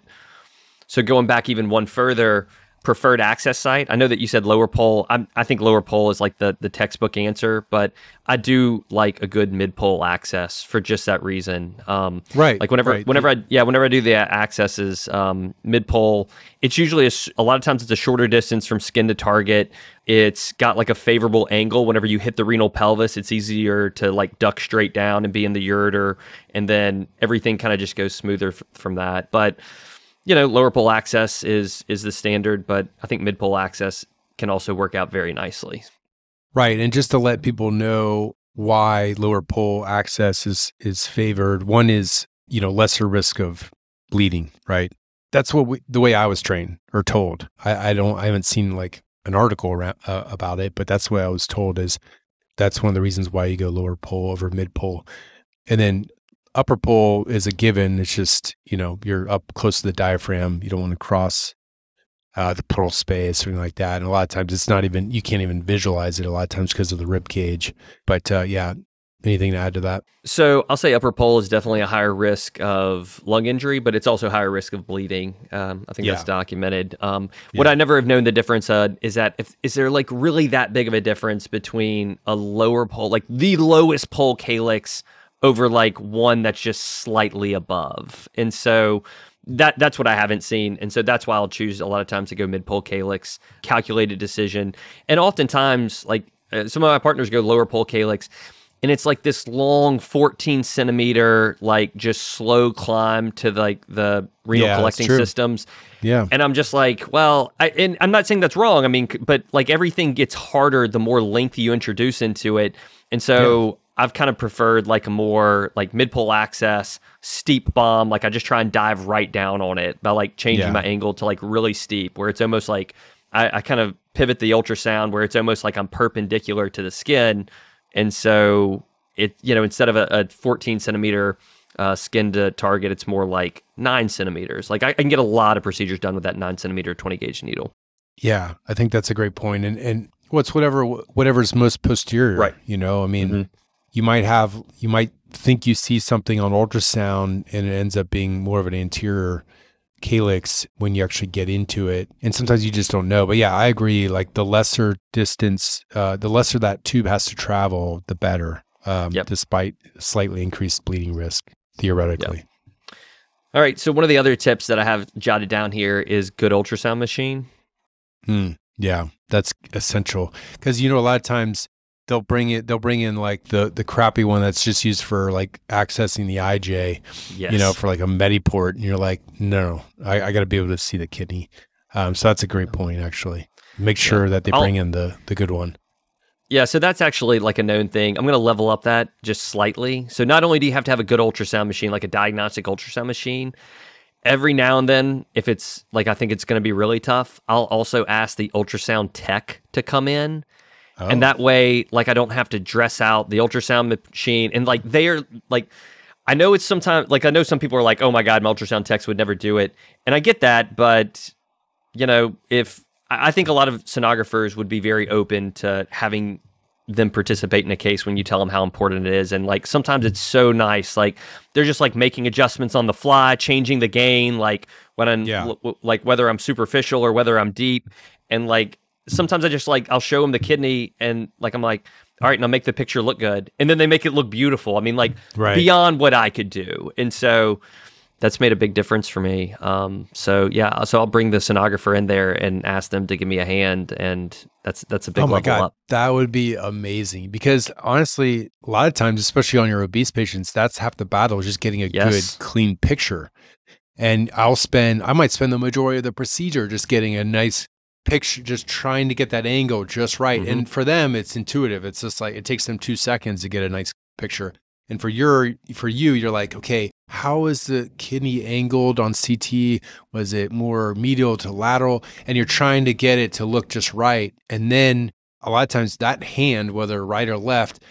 so going back even one further, preferred access site. I know that you said lower pole. I'm, I think lower pole is like the the textbook answer, but I do like a good mid pole access for just that reason. Um, right. like whenever right. whenever I yeah whenever I do the accesses um, mid pole, it's usually a lot of times it's a shorter distance from skin to target. It's got like a favorable angle. Whenever you hit the renal pelvis, it's easier to like duck straight down and be in the ureter, and then everything kind of just goes smoother f- from that. But you know, lower pole access is is the standard, but I think mid pole access can also work out very nicely. Right. And just to let people know why lower pole access is is favored, one is, you know, lesser risk of bleeding, right? That's what we, the way I was trained or told. I, I don't I haven't seen like an article around, uh, about it, but that's what I was told is that's one of the reasons why you go lower pole over mid pole. And then upper pole is a given. It's just, you know, you're up close to the diaphragm. You don't want to cross uh, the pleural space or anything like that. And a lot of times it's not even, you can't even visualize it a lot of times because of the rib cage. But uh, yeah, anything to add to that? So I'll say upper pole is definitely a higher risk of lung injury, but it's also higher risk of bleeding. Um, I think that's documented. Um, What Yeah. I never have known the difference uh, is that if is there like really that big of a difference between a lower pole, like the lowest pole calyx, over like one that's just slightly above, and so. That that's what I haven't seen, and so that's why I'll choose a lot of times to go mid pole calyx, calculated decision, and oftentimes like uh, some of my partners go lower pole calyx, and it's like this long 14 centimeter like just slow climb to like the renal Yeah, collecting systems. Yeah. and i'm just like well I, and i'm not saying that's wrong. I mean but like everything gets harder the more length you introduce into it. And so i've kind of preferred like a more like mid pole access steep bomb like i just try and dive right down on it by like changing Yeah. my angle to like really steep where it's almost like I, I kind of pivot the ultrasound where it's almost like i'm perpendicular to the skin and so it, you know, instead of a, a 14 centimeter uh, skin to target, it's more like nine centimeters. Like I, I can get a lot of procedures done with that nine centimeter 20 gauge needle. Yeah, I think that's a great point. And and what's whatever whatever's most posterior, Right. You know, I mean, Mhm. You might have you might think you see something on ultrasound, and it ends up being more of an anterior calyx when you actually get into it. And sometimes you just don't know. But yeah, I agree. Like the lesser distance, uh, the lesser that tube has to travel, the better. Um, Yep. Despite slightly increased bleeding risk, theoretically. All right. So one of the other tips that I have jotted down here is good ultrasound machine. Hmm. Yeah, that's essential because you know a lot of times they'll bring it. They'll bring in like the the crappy one that's just used for like accessing the IJ. Yes. You know, for like a Mediport, and you're like, no, I, I got to be able to see the kidney. Um, so that's a great point, actually. Make sure that they I'll- bring in the the good one. Yeah, so that's actually like a known thing. I'm going to level up that just slightly. So not only do you have to have a good ultrasound machine, like a diagnostic ultrasound machine, every now and then, if it's like I think it's going to be really tough, I'll also ask the ultrasound tech to come in. Oh, And that way, like I don't have to dress out the ultrasound machine. And like they're like, I know it's sometimes like I know some people are like, oh my God, my ultrasound techs would never do it. And I get that, but you know, if I think a lot of sonographers would be very open to having them participate in a case when you tell them how important it is and like sometimes it's so nice like they're just like making adjustments on the fly changing the gain like when i'm Yeah. like whether i'm superficial or whether i'm deep and like sometimes i just like i'll show them the kidney and like i'm like all right now make the picture look good and then they make it look beautiful i mean like Right. beyond what i could do and so that's made a big difference for me. Um, so yeah, so I'll bring the sonographer in there and ask them to give me a hand, and that's that's a big oh my level god, up. that would be amazing. Because honestly, a lot of times, especially on your obese patients, that's half the battle is just getting a Yes. good, clean picture. And I'll spend, I might spend the majority of the procedure just getting a nice picture, just trying to get that angle just right. Mhm. And for them, it's intuitive. It's just like it takes them two seconds to get a nice picture. And for your, for you, you're like, okay, how is the kidney angled on CT? Was it more medial to lateral? And you're trying to get it to look just right. And then a lot of times that hand, whether right or left,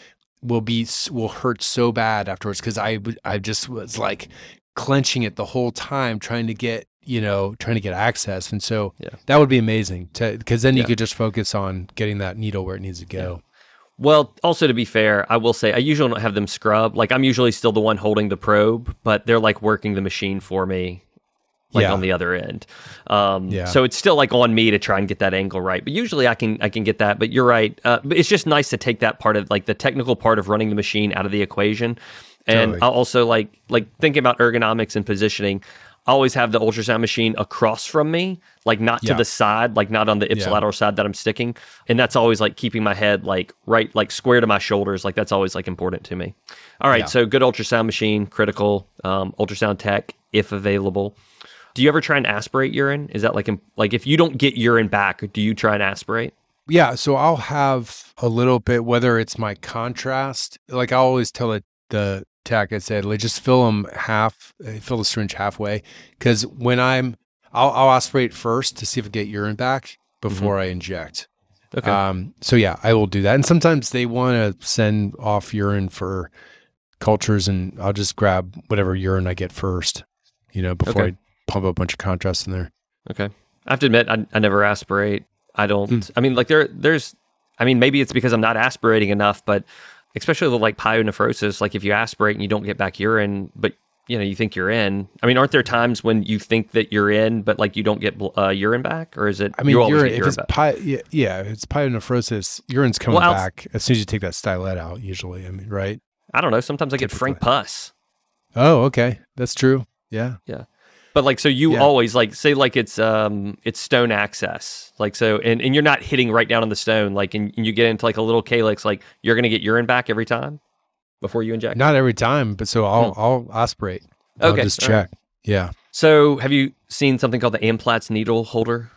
will be will hurt so bad afterwards because I I just was like clenching it the whole time trying to get you know trying to get access and so Yeah. that would be amazing to because then you Yeah. could just focus on getting that needle where it needs to go. Well, also to be fair, I will say I usually don't have them scrub. Like I'm usually still the one holding the probe, but they're like working the machine for me, like Yeah. on the other end. Um, Yeah. So it's still like on me to try and get that angle right. But usually I can I can get that. But you're right. Uh, but it's just nice to take that part of like the technical part of running the machine out of the equation. And Totally. Also like like thinking about ergonomics and positioning. I always have the ultrasound machine across from me, like not to Yeah. the side, like not on the ipsilateral side that I'm sticking. And that's always like keeping my head like right, like square to my shoulders. Like that's always like important to me. All right. Yeah. So good ultrasound machine, critical, um, ultrasound tech, if available. Do you ever try and aspirate urine? Is that like, like if you don't get urine back, do you try and aspirate? Yeah, so I'll have a little bit whether it's my contrast. Like I always tell it the tech I said, like just fill them half, uh, fill the syringe halfway, because when I'm, I'll, I'll aspirate first to see if I get urine back before I inject. Okay. Um, so yeah, I will do that. And sometimes they want to send off urine for cultures, and I'll just grab whatever urine I get first, you know, before Okay. I pump a bunch of contrast in there. Okay. I have to admit, I, I never aspirate. I don't. Hmm. I mean, like there, there's. I mean, maybe it's because I'm not aspirating enough, but especially with like pyonephrosis, like if you aspirate and you don't get back urine, but you know you think you're in. I mean, aren't there times when you think that you're in, but like you don't get uh, urine back, or is it? I mean, you urine, if it's pi- yeah, yeah, it's pyonephrosis, urine's coming Well, back as soon as you take that stylet out. Usually, I mean, right? I don't know. Sometimes I get frank pus. Oh, okay, that's true. Yeah, yeah, But like, so you Yeah. always like say like it's um it's stone access, like so, and, and you're not hitting right down on the stone, like, and, and you get into like a little calyx, like you're gonna get urine back every time before you inject. not every time, but so I'll I'll aspirate. I'll Hmm. Okay, just all right. check. Yeah. So have you seen something called the Amplatz needle holder?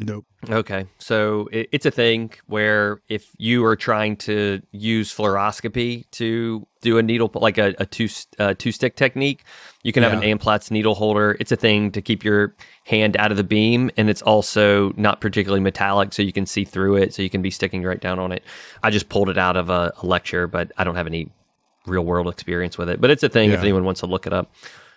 Nope. Okay, so it, it's a thing where if you are trying to use fluoroscopy to do a needle like a, a two uh, two stick technique, you can have an Amplatz needle holder. It's a thing to keep your hand out of the beam, and it's also not particularly metallic, so you can see through it, so you can be sticking right down on it. I just pulled it out of a, a lecture, but I don't have any real world experience with it. But it's a thing if anyone wants to look it up.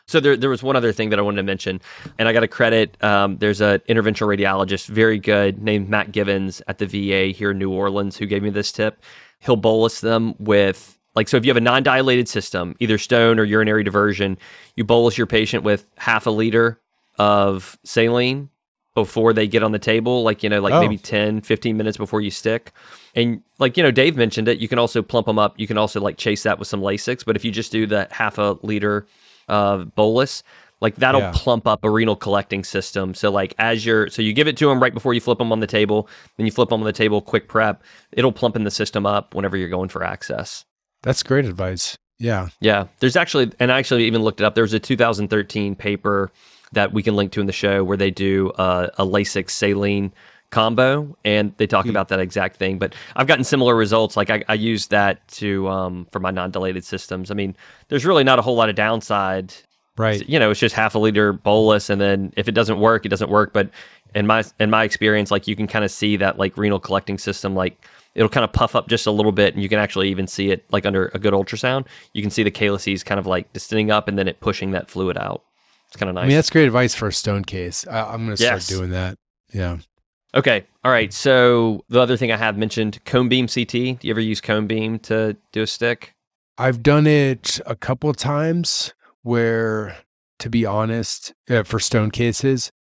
So there, there was one other thing that I wanted to mention, and I got to credit. Um, there's a interventional radiologist, very good, named Matt Givens at the VA here in New Orleans, who gave me this tip. He'll bolus them with like so. If you have a non-dilated system, either stone or urinary diversion, you bolus your patient with half a liter of saline before they get on the table, like you know, like Oh. maybe 10, 15 minutes before you stick. And like you know, Dave mentioned it. You can also plump them up. You can also like chase that with some Lasix. But if you just do the half a liter uh, bolus, like that'll Yeah. plump up a renal collecting system. So like as you're, so you give it to them right before you flip them on the table, then you flip them on the table, quick prep. It'll plump in the system up whenever you're going for access. That's great advice. Yeah. Yeah, there's actually, and I actually even looked it up. There was a 2013 paper that we can link to in the show where they do uh, a Lasix saline combo, and they talk about that exact thing. But I've gotten similar results. Like I, I use that to um, for my non-dilated systems. I mean, there's really not a whole lot of downside. Right. You know, it's just half a liter bolus, and then if it doesn't work, it doesn't work. But in my in my experience, like you can kind of see that like renal collecting system, like it'll kind of puff up just a little bit, and you can actually even see it like under a good ultrasound. You can see the calyces kind of like distending up, and then it pushing that fluid out. It's kind of nice. I mean, that's great advice for a stone case. I, I'm going to start Yes. doing that. Yeah. Okay. All right. So the other thing I have mentioned, cone beam CT. Do you ever use cone beam to do a stick? I've done it a couple of times where, to be honest, uh, for stone cases,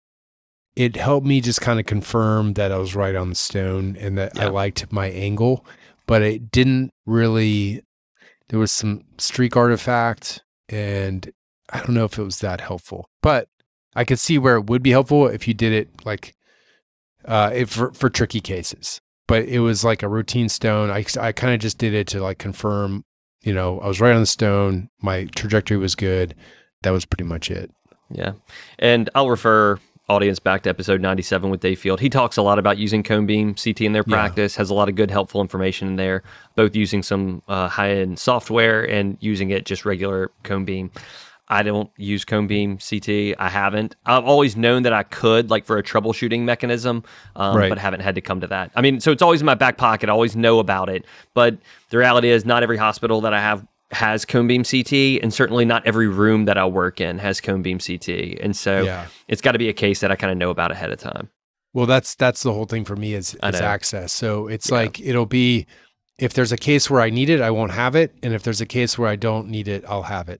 it helped me just kind of confirm that I was right on the stone and that I liked my angle, but it didn't really. There was some streak artifact, and I don't know if it was that helpful, but I could see where it would be helpful if you did it like uh, if for, for tricky cases. But it was like a routine stone. I, I kind of just did it to like confirm, you know, I was right on the stone. My trajectory was good. That was pretty much it. Yeah. And I'll refer audience back to episode 97 with Dave Field. He talks a lot about using cone beam CT in their Yeah. practice, has a lot of good, helpful information in there, both using some uh, high end software and using it just regular cone beam. I don't use cone beam CT. I haven't. I've always known that I could, like for a troubleshooting mechanism, um, Right. but haven't had to come to that. I mean, so it's always in my back pocket. I always know about it. But the reality is, not every hospital that I have has cone beam CT, and certainly not every room that I work in has cone beam CT. And so Yeah. it's got to be a case that I kind of know about ahead of time. Well, that's that's the whole thing for me is, is access. So it's Yeah. like it'll be if there's a case where I need it, I won't have it, and if there's a case where I don't need it, I'll have it.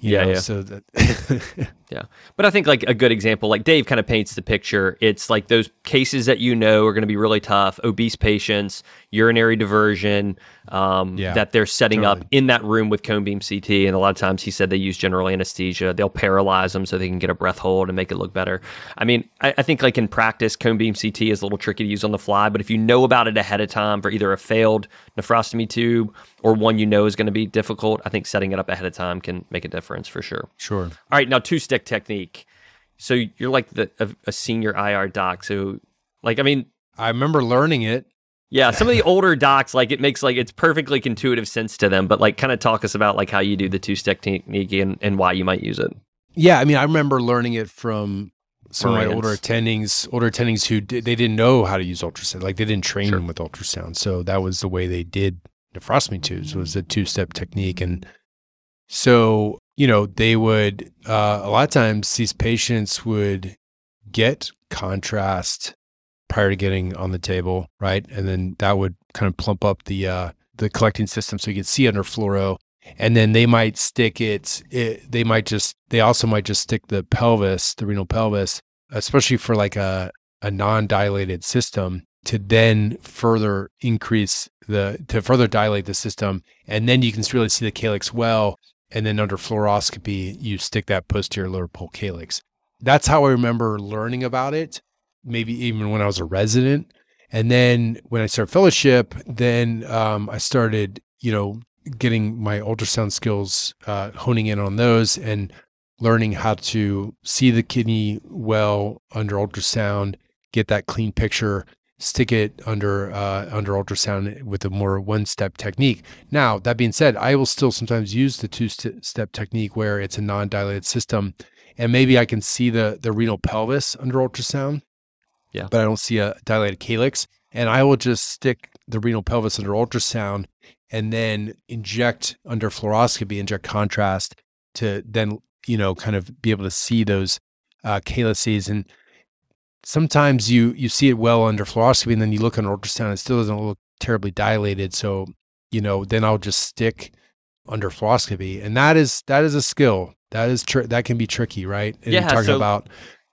Yeah, know, yeah. So that Yeah. But I think like a good example, like Dave kind of paints the picture. It's like those cases that you know are going to be really tough, obese patients, urinary diversion, um, Yeah, that they're setting up in that room with cone beam CT. And a lot of times he said they use general anesthesia. They'll paralyze them so they can get a breath hold and make it look better. I mean, I, I think like in practice, cone beam CT is a little tricky to use on the fly, but if you know about it ahead of time for either a failed nephrostomy tube or one you know is going to be difficult, I think setting it up ahead of time can make a difference for sure. sure. All right, now two stick technique. So you're like the a, a senior IR doc. So like I mean, I remember learning it. yeah, some of the older docs like it makes like it's perfectly intuitive sense to them, but like kind of talk us about like how you do the two stick technique and, and why you might use it. Yeah, I mean, I remember learning it from some of my older attendings, older attendings who did, they didn't know how to use ultrasound, like they didn't train Sure. them with ultrasound. So that was the way they did nephrostomy tubes was a two step technique, and so you know they would uh, a lot of times these patients would get contrast prior to getting on the table, right, and then that would kind of plump up the uh, the collecting system so you could see under fluoro. And then they might stick it, it they might just they also might just stick the pelvis the renal pelvis especially for like a a non-dilated system to then further increase the to further dilate the system. And then you can really see the calyx well. And then under fluoroscopy you stick that posterior lower pole calyx. That's how i remember learning about it maybe even when i was a resident. And then when i started fellowship then um, i started you know getting my ultrasound skills, uh, honing in on those and learning how to see the kidney well under ultrasound, get that clean picture, stick it under uh, under ultrasound with a more one step technique. Now that being said, I will still sometimes use the two st- step technique where it's a non dilated system, and maybe I can see the the renal pelvis under ultrasound. Yeah. but I don't see a dilated calyx, and I will just stick the renal pelvis under ultrasound and then inject under fluoroscopy, inject contrast to then, you know, kind of be able to see those uh, calyces. And sometimes you you see it well under fluoroscopy, and then you look under ultrasound, it still doesn't look terribly dilated. So, you know, then I'll just stick under fluoroscopy, and that is that is a skill. That is tr- that can be tricky, right? And Yeah, talking so- about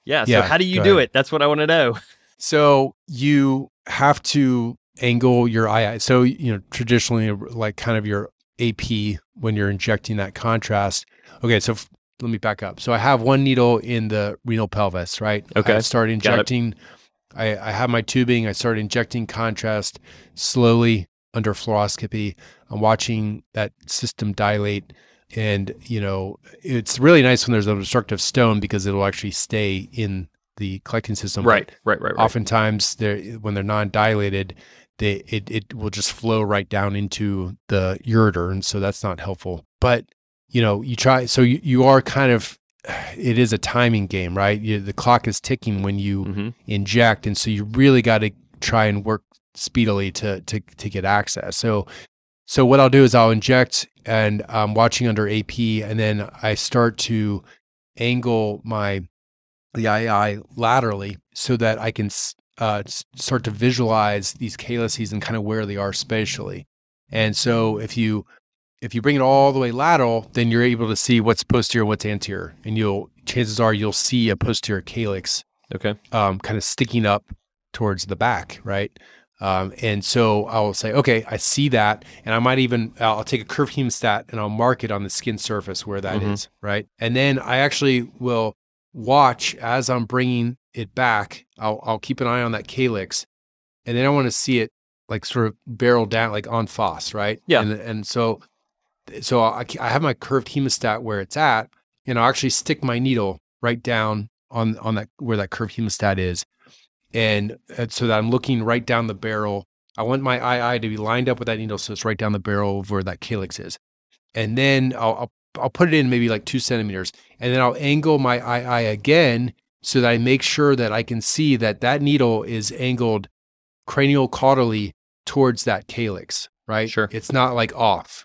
Yeah. So Yeah, how do you do ahead. it? That's what I want to know. So you have to angle your eye. So you know traditionally, like kind of your AP when you're injecting that contrast. Okay, so f- let me back up. So I have one needle in the renal pelvis, right? Okay, I start injecting. I, I have my tubing. I start injecting contrast slowly under fluoroscopy. I'm watching that system dilate. And, you know, it's really nice when there's an obstructive stone because it'll actually stay in the collecting system. Right. Right. Right. Right. oftentimes they're when they're non-dilated they it, it will just flow right down into the ureter and so that's not helpful but you know you try so you, you are kind of it is a timing game right? You, the clock is ticking when you hmm inject and so you really got to try and work speedily to to to get access. So so what i'll do is i'll inject and i'm watching under ap and then i start to angle my the II laterally so that I can uh, start to visualize these calyces and kind of where they are spatially. And so if you if you bring it all the way lateral, then you're able to see what's posterior, what's anterior, and you'll chances are you'll see a posterior calyx, okay, um, kind of sticking up towards the back, right? Um, and so I'll say, okay, I see that, and I might even I'll take a curved hemostat and I'll mark it on the skin surface where that mm-hmm. is, right? And then I actually will watch as I'm bringing it back. I'll I'll keep an eye on that calyx, and then I want to see it like sort of barrel down, like en face, right? Yeah. And and so so I, I have my curved hemostat where it's at, and I'll actually stick my needle right down on on that where that curved hemostat is, and, so that I'm looking right down the barrel. I want my II to be lined up with that needle, so it's right down the barrel of where that calyx is, and then I'll, I'll I'll put it in maybe like two centimeters, and then I'll angle my II again so that I make sure that I can see that that needle is angled cranial caudally towards that calyx, right? Sure. It's not like off.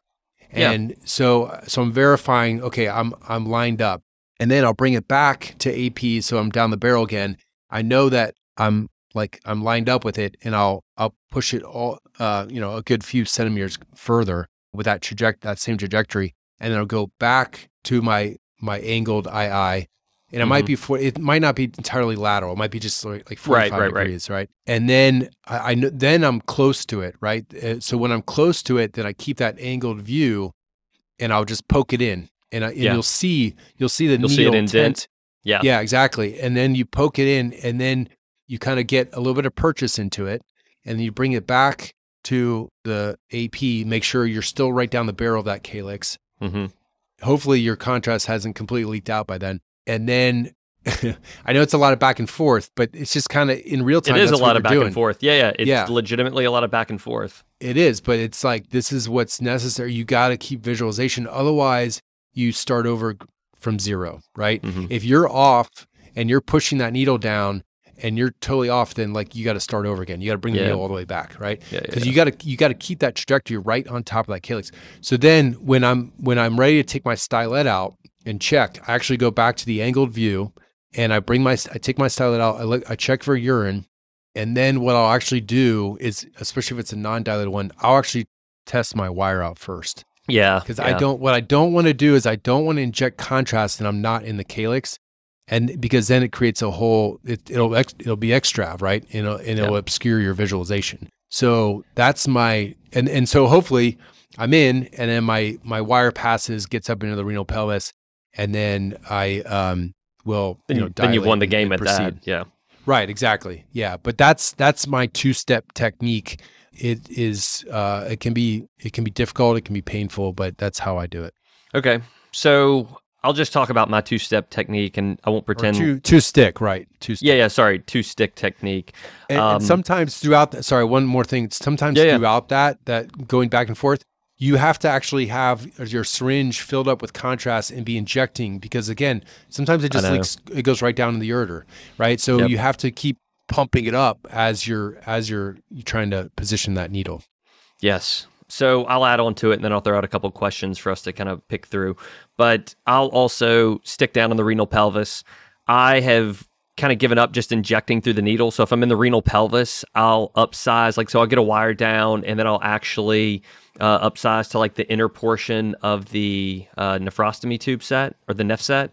And yeah. so so I'm verifying, okay, I'm I'm lined up. And then I'll bring it back to AP so I'm down the barrel again. I know that I'm like I'm lined up with it and I'll I'll push it all uh, you know, a good few centimeters further with that trajectory that same trajectory. And then I'll go back to my my angled II and it mm-hmm. might be for it might not be entirely lateral. It might be just like, like 45 right, right, degrees, right. right? And then I, I know then I'm close to it, right? Uh, so when I'm close to it, then I keep that angled view, and I'll just poke it in, and, I, and yeah. you'll see you'll see the you'll needle see it indent. Yeah, yeah, exactly. And then you poke it in, and then you kind of get a little bit of purchase into it, and you bring it back to the AP. Make sure you're still right down the barrel of that calyx. Mm-hmm. Hopefully, your contrast hasn't completely leaked out by then and then I know it's a lot of back and forth, but it's just kind of in real time. It is a lot of back doing. and forth. Yeah, yeah. It's yeah. legitimately a lot of back and forth. It is, but it's like this is what's necessary. You got to keep visualization. Otherwise, you start over from zero, right? Mm-hmm. If you're off and you're pushing that needle down and you're totally off, then like you got to start over again. You got to bring yeah. the needle all the way back, right? Because yeah, yeah, you got to you got to keep that trajectory right on top of that calyx. So then when I'm when I'm ready to take my stylet out, and check. I actually go back to the angled view and I bring my, I take my stylet out, I look, I check for urine. And then what I'll actually do is, especially if it's a non dilated one, I'll actually test my wire out first. Yeah. Because yeah. I don't, what I don't want to do is I don't want to inject contrast and I'm not in the calyx. And because then it creates a whole, it, will it'll be extra, right? And it'll, and it'll yeah. obscure your visualization. So that's my, and, and so hopefully I'm in and then my, my wire passes, gets up into the renal pelvis and then I um, will then, you know then you've won the game at proceed. that. Yeah. Right. Exactly. Yeah. But that's that's my two step technique. It is uh, it can be it can be difficult. It can be painful, but that's how I do it. Okay. So I'll just talk about my two step technique, and I won't pretend or two two stick right two stick. yeah yeah sorry two stick technique. And, um, and sometimes throughout that, sorry one more thing. Sometimes yeah, throughout yeah. that that going back and forth, you have to actually have your syringe filled up with contrast and be injecting because again sometimes it just leaks it goes right down in the ureter right so yep. you have to keep pumping it up as you're as you're, you're trying to position that needle yes so I'll add on to it and then I'll throw out a couple questions for us to kind of pick through. But I'll also stick down on the renal pelvis. I have kind of given up just injecting through the needle. So if I'm in the renal pelvis, I'll upsize, like, so I'll get a wire down and then I'll actually uh, upsize to like the inner portion of the uh, nephrostomy tube set or the neph set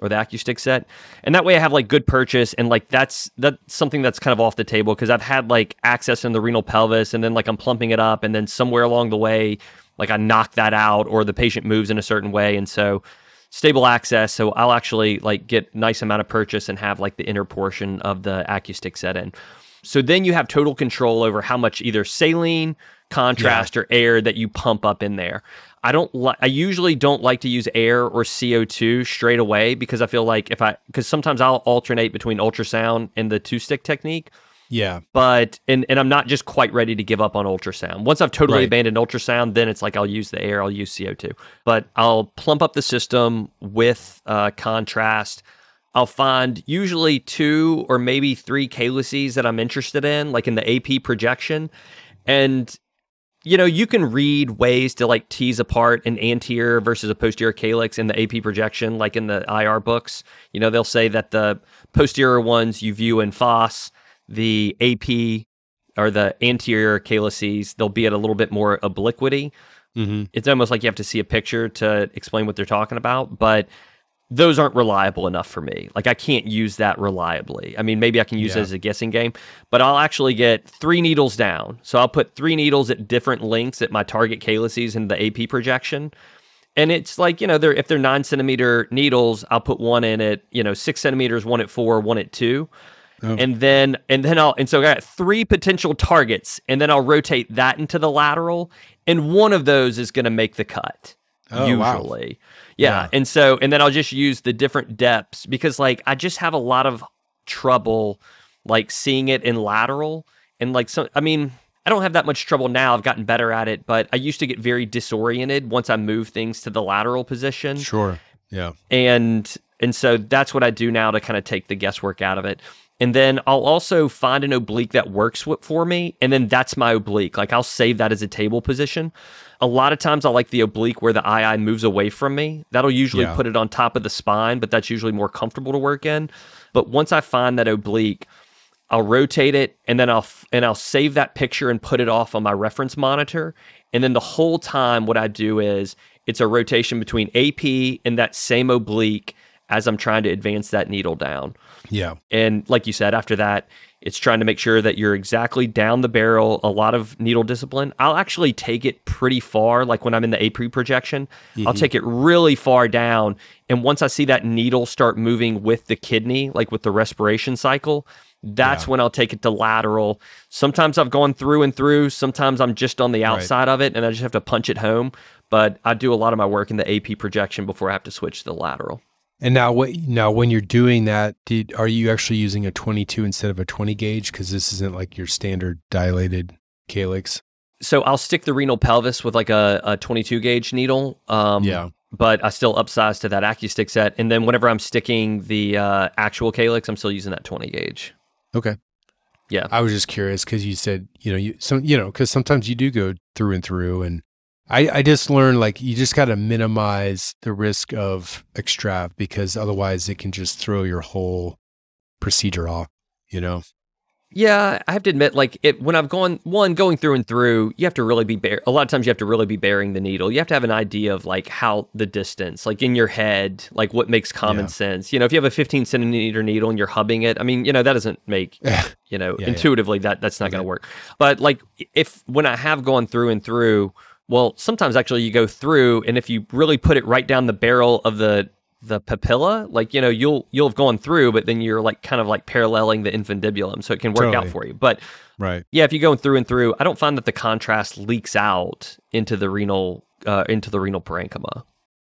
or the AccuStick set. And that way I have like good purchase and like that's that's something that's kind of off the table because I've had like access in the renal pelvis and then like I'm plumping it up and then somewhere along the way like I knock that out or the patient moves in a certain way and so stable access. So I'll actually like get nice amount of purchase and have like the inner portion of the AccuStick set in. So then you have total control over how much either saline, contrast, yeah. or air that you pump up in there. I don't like. I usually don't like to use air or CO two straight away because I feel like if I because sometimes I'll alternate between ultrasound and the two stick technique. Yeah. But and and I'm not just quite ready to give up on ultrasound. Once I've totally right. abandoned ultrasound, then it's like I'll use the air, I'll use CO2. But I'll plump up the system with uh, contrast. I'll find usually two or maybe three calyces that I'm interested in, like in the AP projection. And you know, you can read ways to like tease apart an anterior versus a posterior calyx in the AP projection, like in the IR books. You know, they'll say that the posterior ones you view en face the AP or the anterior calyces, they'll be at a little bit more obliquity. Mm-hmm. It's almost like you have to see a picture to explain what they're talking about, but those aren't reliable enough for me. Like I can't use that reliably. I mean, maybe I can use Yeah. it as a guessing game, but I'll actually get three needles down. So I'll put three needles at different lengths at my target calyces in the AP projection. And it's like, you know, they're if they're nine centimeter needles, I'll put one in at, you know, six centimeters, one at four, one at two. Oh. And then and then I'll and so I got three potential targets, and then I'll rotate that into the lateral, and one of those is gonna make the cut. Oh, wow. usually. Yeah. Yeah. And so, and then I'll just use the different depths because, like, I just have a lot of trouble, like, seeing it in lateral. And, like, so, I mean, I don't have that much trouble now. I've gotten better at it, but I used to get very disoriented once I move things to the lateral position Sure. Yeah. and and so that's what I do now to kind of take the guesswork out of it. And then I'll also find an oblique that works for me, and then that's my oblique. Like I'll save that as a table position. A lot of times I like the oblique where the ii moves away from me. That'll usually Yeah. put it on top of the spine, but that's usually more comfortable to work in. But once I find that oblique, I'll rotate it and then I'll f- and I'll save that picture and put it off on my reference monitor. And then the whole time what I do is it's a rotation between AP and that same oblique as I'm trying to advance that needle down. Yeah. And like you said, after that, it's trying to make sure that you're exactly down the barrel, a lot of needle discipline. I'll actually take it pretty far, like when I'm in the AP projection, I'll mm-hmm. take it really far down. And once I see that needle start moving with the kidney, like with the respiration cycle, that's Yeah. when I'll take it to lateral. Sometimes I've gone through and through, sometimes I'm just on the outside of it and I just have to punch it home. But I do a lot of my work in the AP projection before I have to switch to the lateral. And now, what? Now, when you're doing that, did, are you actually using a 22 instead of a 20 gauge? Because this isn't like your standard dilated calyx. so I'll stick the renal pelvis with like a, a 22 gauge needle. Um, Yeah. But I still upsize to that AccuStick set. And then whenever I'm sticking the uh, actual calyx, I'm still using that 20 gauge. Okay. Yeah. I was just curious because you said you know you some you know because sometimes you do go through and through, and I I just learned like you just got to minimize the risk of extrav because otherwise it can just throw your whole procedure off. You know. Yeah, I have to admit, like it when I've gone one going through and through, you have to really be bear. A lot of times, you have to really be bearing the needle. You have to have an idea of like how the distance, like in your head, like what makes common Yeah. sense. You know, if you have a 15 centimeter needle and you're hubbing it, I mean, you know, that doesn't make you know Yeah, yeah. intuitively that that's not going to work. But like if when I have gone through and through, well, sometimes actually you go through, and if you really put it right down the barrel of the the papilla, like you know, you'll you'll have gone through, but then you're like kind of like paralleling the infundibulum, so it can work out for you. But Right. yeah, if you're going through and through, I don't find that the contrast leaks out into the renal uh, into the renal parenchyma.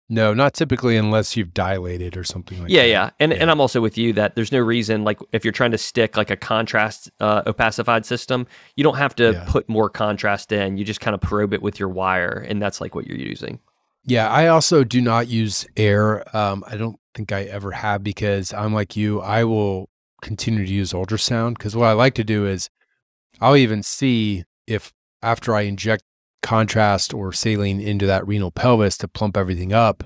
No, not typically unless you've dilated or something like yeah, that. yeah, yeah. and and I'm also with you that there's no reason like if you're trying to stick like a contrast uh, opacified system, you don't have to Yeah. put more contrast in. You just kind of probe it with your wire, and that's like what you're using. Yeah, I also do not use air. Um, I don't think I ever have because I'm like you. I will continue to use ultrasound because what I like to do is I'll even see if after I inject contrast or saline into that renal pelvis to plump everything up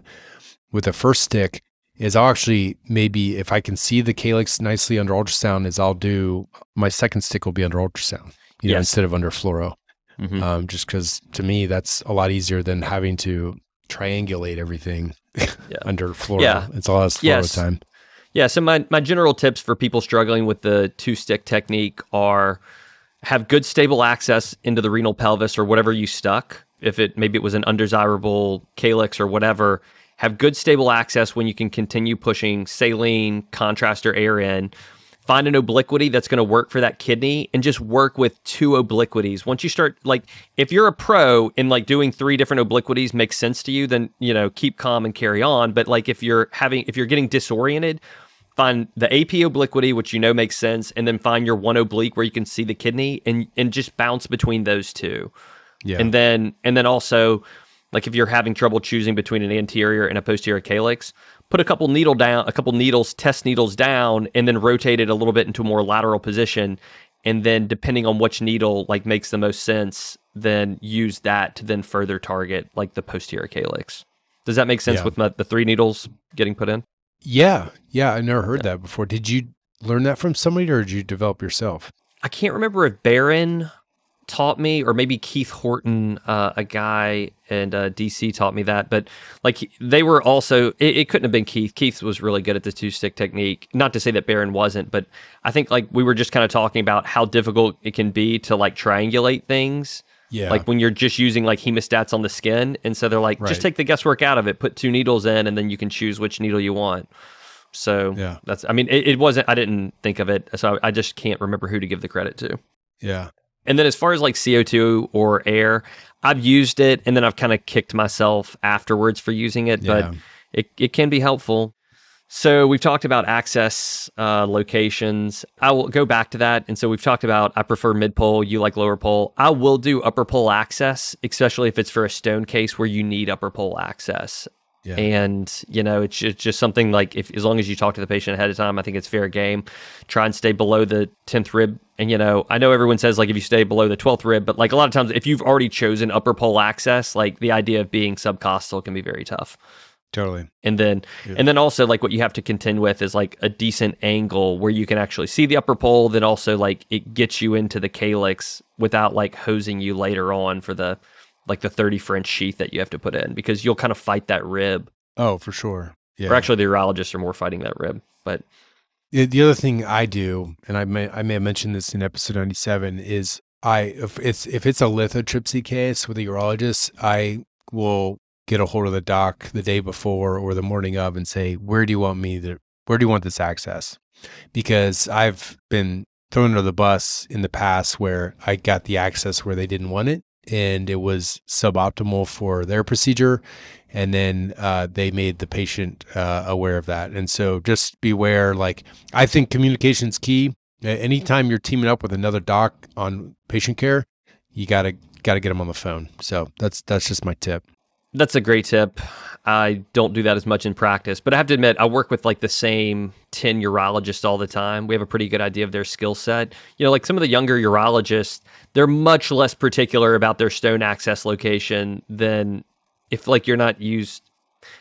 with the first stick is I'll actually maybe if I can see the calyx nicely under ultrasound is I'll do my second stick will be under ultrasound, you know, instead of under fluoro Mhm. um, just because to me that's a lot easier than having to triangulate everything under fluoro. Yeah. It's all less fluoro Yes. time. Yeah, so my, my general tips for people struggling with the two stick technique are have good stable access into the renal pelvis or whatever you stuck. If it maybe it was an undesirable calyx or whatever, have good stable access when you can continue pushing saline, contrast, or air in. Find an obliquity that's going to work for that kidney and just work with two obliquities. Once you start, like, if you're a pro and like doing three different obliquities makes sense to you, then, you know, keep calm and carry on. But like, if you're having, if you're getting disoriented, find the AP obliquity, which you know makes sense, and then find your one oblique where you can see the kidney and, and just bounce between those two. Yeah. And then and then also like if you're having trouble choosing between an anterior and a posterior calyx, put a couple needle down, a couple needles, test needles down, and then rotate it a little bit into a more lateral position. And then depending on which needle like makes the most sense, then use that to then further target like the posterior calyx. Does that make sense Yeah. with my, the three needles getting put in? Yeah. Yeah. I never heard that before. Did you learn that from somebody or did you develop yourself? I can't remember if Baron taught me, or maybe Keith Horton, uh, a guy in uh, DC, taught me that. But like they were also, it, it, couldn't have been Keith. Keith was really good at the two stick technique. Not to say that Baron wasn't, but I think like we were just kind of talking about how difficult it can be to like triangulate things. Yeah. Like when you're just using like hemostats on the skin. And so they're like, right. just take the guesswork out of it, put two needles in, and then you can choose which needle you want. So yeah, that's, I mean, it, it wasn't, I didn't think of it. So I just can't remember who to give the credit to. Yeah. And then as far as like CO2 or air, I've used it and then I've kind of kicked myself afterwards for using it, yeah. but it, it can be helpful. So we've talked about access uh, locations. I will go back to that. And so we've talked about I prefer mid pole, you like lower pole. I will do upper pole access, especially if it's for a stone case where you need upper pole access. Yeah. And you know, it's just, just something like if as long as you talk to the patient ahead of time, I think it's fair game. Try and stay below the tenth rib. And you know, I know everyone says like if you stay below the twelfth rib, but like a lot of times if you've already chosen upper pole access, like the idea of being subcostal can be very tough. Totally. And then yeah. and then also like what you have to contend with is like a decent angle where you can actually see the upper pole, then also like it gets you into the calyx without like hosing you later on for the like the 30 French sheath that you have to put in because you'll kind of fight that rib. Oh, for sure. Yeah. Or actually, the urologists are more fighting that rib. But the other thing I do, and I may I may have mentioned this in episode 97, is I if it's if it's a lithotripsy case with a urologist, I will get a hold of the doc the day before or the morning of and say, where do you want me to where do you want this access? Because I've been thrown under the bus in the past where I got the access where they didn't want it and it was suboptimal for their procedure. And then uh, they made the patient uh, aware of that. And so just beware. Like, I think communication is key. Anytime you're teaming up with another doc on patient care, you gotta gotta get them on the phone. So that's that's just my tip. That's a great tip. I don't do that as much in practice, but I have to admit, I work with like the same 10 urologists all the time. We have a pretty good idea of their skill set. You know, like some of the younger urologists, they're much less particular about their stone access location than if like you're not used.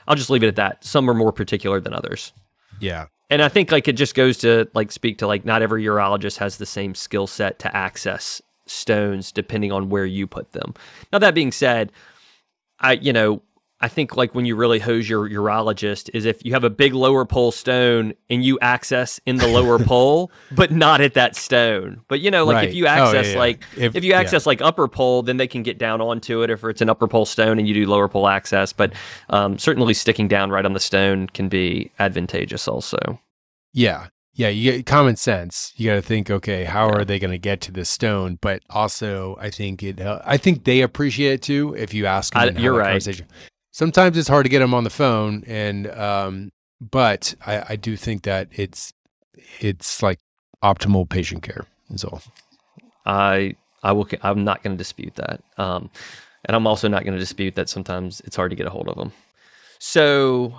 I'll just leave it at that. Some are more particular than others. Yeah. And I think like it just goes to like speak to like not every urologist has the same skill set to access stones depending on where you put them. Now that being said, I you know I think like when you really hose your urologist is if you have a big lower pole stone and you access in the lower pole, but not at that stone. But you know, like right. if you access oh, yeah, yeah. like if, if, you access yeah. like upper pole, then they can get down onto it if it's an upper pole stone and you do lower pole access. But um, certainly sticking down right on the stone can be advantageous also. Yeah. Yeah, you get common sense. You got to think, okay, how are they going to get to this stone? But also, I think it. Uh, I think they appreciate it too. If you ask them, I, you're right sometimes it's hard to get them on the phone, and um, but I, I do think that it's it's like optimal patient care is all. I I will. I'm not going to dispute that. Um, and I'm also not going to dispute that sometimes it's hard to get a hold of them. So,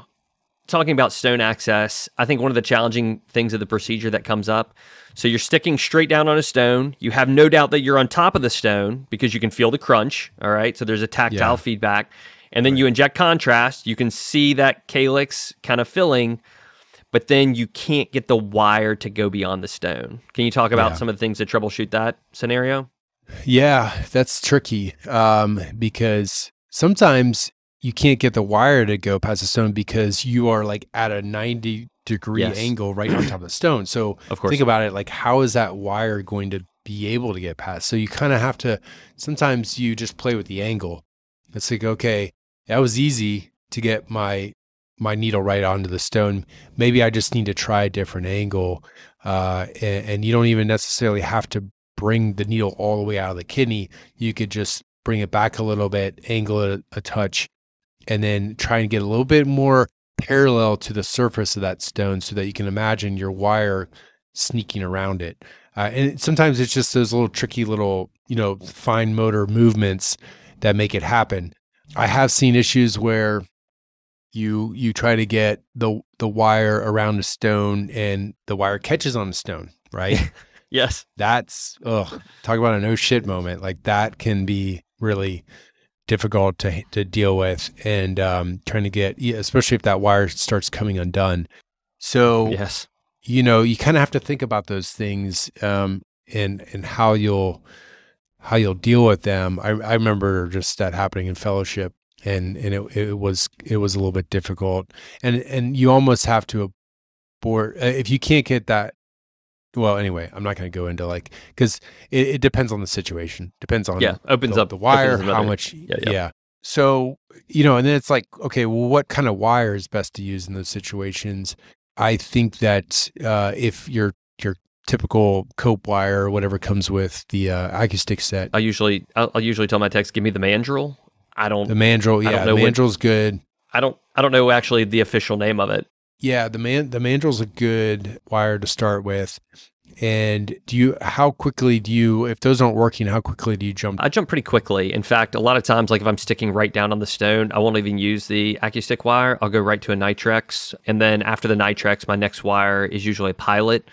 talking about stone access, I think one of the challenging things of the procedure that comes up. So you're sticking straight down on a stone. You have no doubt that you're on top of the stone because you can feel the crunch. All right. So there's a tactile yeah. feedback and then right. you inject contrast. You can see that calyx kind of filling, but then you can't get the wire to go beyond the stone. Can you talk about yeah. some of the things that troubleshoot that scenario? Yeah, that's tricky um, because sometimes you can't get the wire to go past the stone because you are like at a 90 degree yes. angle right on top of the stone. So of course. think about it like how is that wire going to be able to get past? So you kind of have to sometimes you just play with the angle. It's like okay, that was easy to get my my needle right onto the stone. Maybe I just need to try a different angle, uh, and, and, you don't even necessarily have to bring the needle all the way out of the kidney. You could just bring it back a little bit, angle it a, a touch, and then try and get a little bit more parallel to the surface of that stone, so that you can imagine your wire sneaking around it. Uh, and sometimes it's just those little tricky little, you know, fine motor movements that make it happen. I have seen issues where you you try to get the the wire around a stone and the wire catches on the stone, right? yes. That's talk about a no shit moment. Like that can be really difficult to to deal with and um, trying to get especially if that wire starts coming undone. So yes. You know, you kind of have to think about those things um, and and how you'll how you'll deal with them. I, I remember just that happening in fellowship and and it, it was it was a little bit difficult and and you almost have to abort uh, if you can't get that well anyway i'm not going to go into like because it, it, depends on the situation depends on yeah opens the, up the wire how much yeah, yeah. yeah so you know and then it's like okay well what kind of wire is best to use in those situations i think that uh, if your your typical cope wire or whatever comes with the uh, AccuStick set i usually I'll, I'll usually tell my techs give me the mandrel I don't. The mandrel, yeah, the mandrel's good. I don't. I don't know actually the official name of it. Yeah, the man the mandrel's a good wire to start with. And do you how quickly do you if those aren't working, how quickly do you jump? I jump pretty quickly. In fact, a lot of times like if I'm sticking right down on the stone, I won't even use the AccuStick wire. I'll go right to a Nitrex. And then after the Nitrex, my next wire is usually a pilot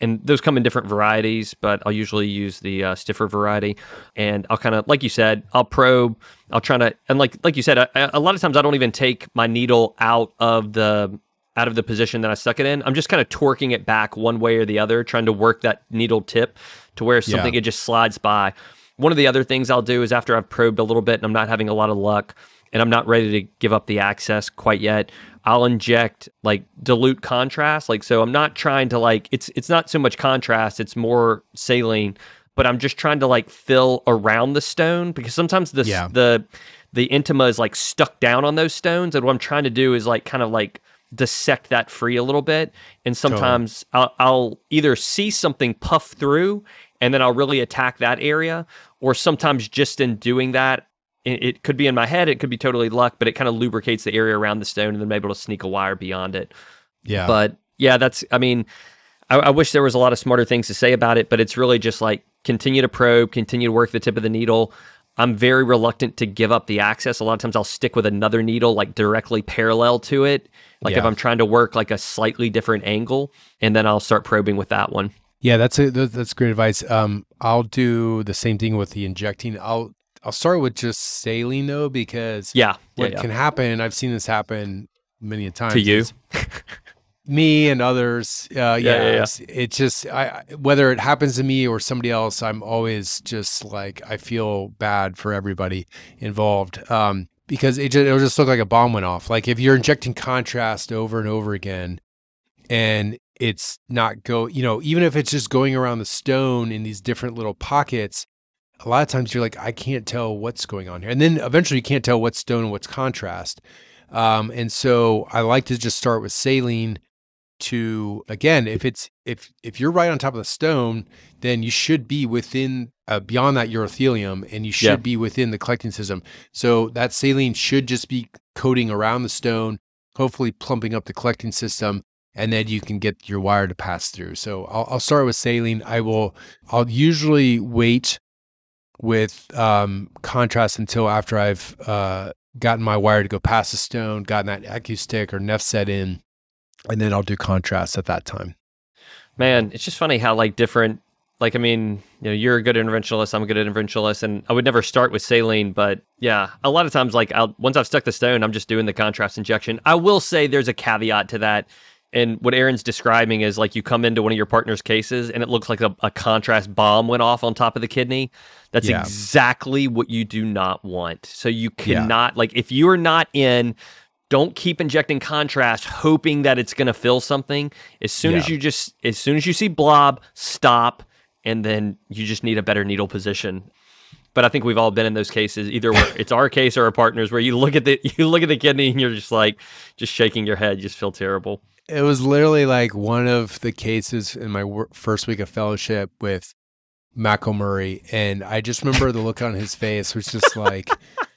and those come in different varieties, but I'll usually use the uh, stiffer variety. And I'll kind of, like you said, I'll probe. I'll try to, and like like you said, a, a lot of times I don't even take my needle out of the out of the position that I stuck it in. I'm just kind of torquing it back one way or the other, trying to work that needle tip to where something yeah. it just slides by. One of the other things I'll do is after I've probed a little bit and I'm not having a lot of luck and I'm not ready to give up the access quite yet, I'll inject like dilute contrast. Like so I'm not trying to like it's it's not so much contrast, it's more saline, but I'm just trying to like fill around the stone because sometimes the yeah. the the intima is like stuck down on those stones and what I'm trying to do is like kind of like dissect that free a little bit and sometimes totally. I'll, I'll either see something puff through and then I'll really attack that area or sometimes just in doing that it could be in my head, it could be totally luck, but it kind of lubricates the area around the stone and then I'm able to sneak a wire beyond it. Yeah. But yeah, that's, I mean, I, I, wish there was a lot of smarter things to say about it, but it's really just like continue to probe, continue to work the tip of the needle. I'm very reluctant to give up the access. A lot of times I'll stick with another needle like directly parallel to it. Like yeah. if I'm trying to work like a slightly different angle, and then I'll start probing with that one. Yeah, that's a, that's great advice. Um, I'll do the same thing with the injecting. I'll I'll start with just saline though, because yeah, what yeah, yeah. can happen, I've seen this happen many a times to you, me and others. Uh, yeah, yeah, yeah. It's, it's, just I whether it happens to me or somebody else, I'm always just like I feel bad for everybody involved. Um, because it just, it'll just look like a bomb went off. Like if you're injecting contrast over and over again, and it's not go, you know, even if it's just going around the stone in these different little pockets, a lot of times you're like, I can't tell what's going on here. And then eventually you can't tell what's stone and what's contrast. Um, and so I like to just start with saline to again, if it's if if you're right on top of the stone, then you should be within uh, beyond that urothelium and you should yeah. be within the collecting system. So that saline should just be coating around the stone, hopefully plumping up the collecting system and then you can get your wire to pass through. So I'll, I'll, start with saline. I will, I'll usually wait with um, contrast until after I've uh, gotten my wire to go past the stone, gotten that AccuStick or neph set in, and then I'll do contrast at that time. Man, it's just funny how like different. Like I mean, you know, you're a good interventionalist. I'm a good interventionalist, and I would never start with saline, but yeah, a lot of times, like I'll, once I've stuck the stone, I'm just doing the contrast injection. I will say there's a caveat to that and what Aaron's describing is like you come into one of your partner's cases and it looks like a, a contrast bomb went off on top of the kidney. That's yeah. exactly what you do not want. So you cannot, yeah. like, if you are not in, don't keep injecting contrast hoping that it's going to fill something. As soon yeah. as you just, as soon as you see blob, stop, and then you just need a better needle position. But I think we've all been in those cases, either where it's our case or our partners, where you look at the you look at the kidney and you're just like, just shaking your head, you just feel terrible it was literally like one of the cases in my wor- first week of fellowship with Murray, and I just remember the look on his face was just like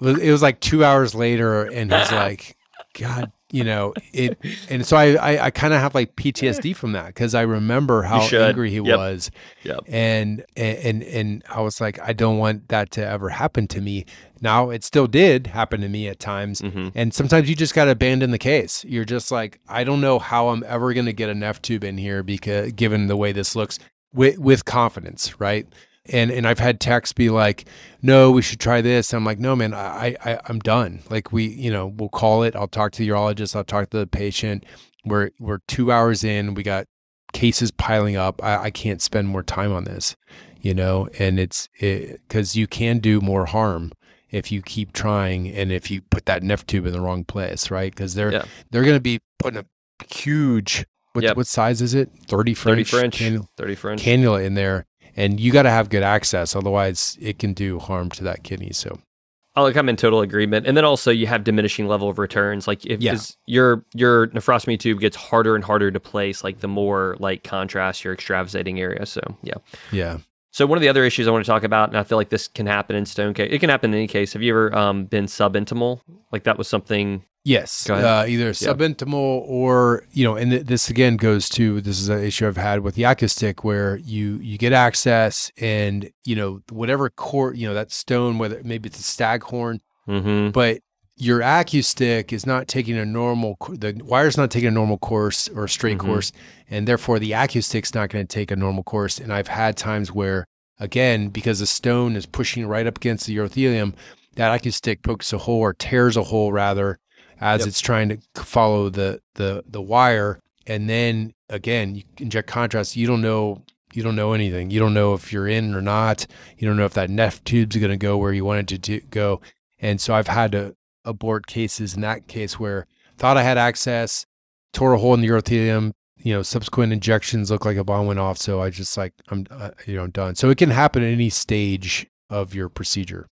it was like two hours later, and he's like, "God, you know it." And so I I, I kind of have like PTSD from that because I remember how angry he yep. was, yep. and and and I was like, I don't want that to ever happen to me. Now, it still did happen to me at times. Mm-hmm. And sometimes you just got to abandon the case. You're just like, I don't know how I'm ever going to get a neph tube in here because given the way this looks with, with confidence, right? And and I've had techs be like, no, we should try this. And I'm like, no, man, I, I I'm done. Like we, you know, we'll call it. I'll talk to the urologist. I'll talk to the patient. We're we're two hours in. We got cases piling up. I, I can't spend more time on this, you know, and it's because it, you can do more harm if you keep trying and if you put that neph tube in the wrong place, right? Because they're yeah. they're going to be putting a huge what, yep. what size is it? 30 French, 30 French, cannula, 30 French cannula in there. And you got to have good access. Otherwise it can do harm to that kidney. So like I'm in total agreement. And then also you have diminishing level of returns. Like if yeah. your your nephrostomy tube gets harder and harder to place, like the more like contrast your extravasating area. So yeah. Yeah. So one of the other issues I want to talk about, and I feel like this can happen in stone case. It can happen in any case. Have you ever um, been subintimal? Like that was something Yes, uh, either subintimal or you know, and th- this again goes to this is an issue I've had with the AccuStick where you you get access and you know whatever cord you know that stone whether maybe it's a staghorn, mm-hmm. but your AccuStick is not taking a normal the wire's not taking a normal course or a straight mm-hmm. course, and therefore the AccuStick's not going to take a normal course. And I've had times where again because the stone is pushing right up against the urothelium, that AccuStick pokes a hole or tears a hole rather as yep. it's trying to follow the the the wire and then again you inject contrast you don't know you don't know anything you don't know if you're in or not you don't know if that neph tube's going to go where you want it to go and so i've had to abort cases in that case where thought i had access tore a hole in the urothelium you know subsequent injections look like a bomb went off so i just like i'm uh, you know done so it can happen at any stage of your procedure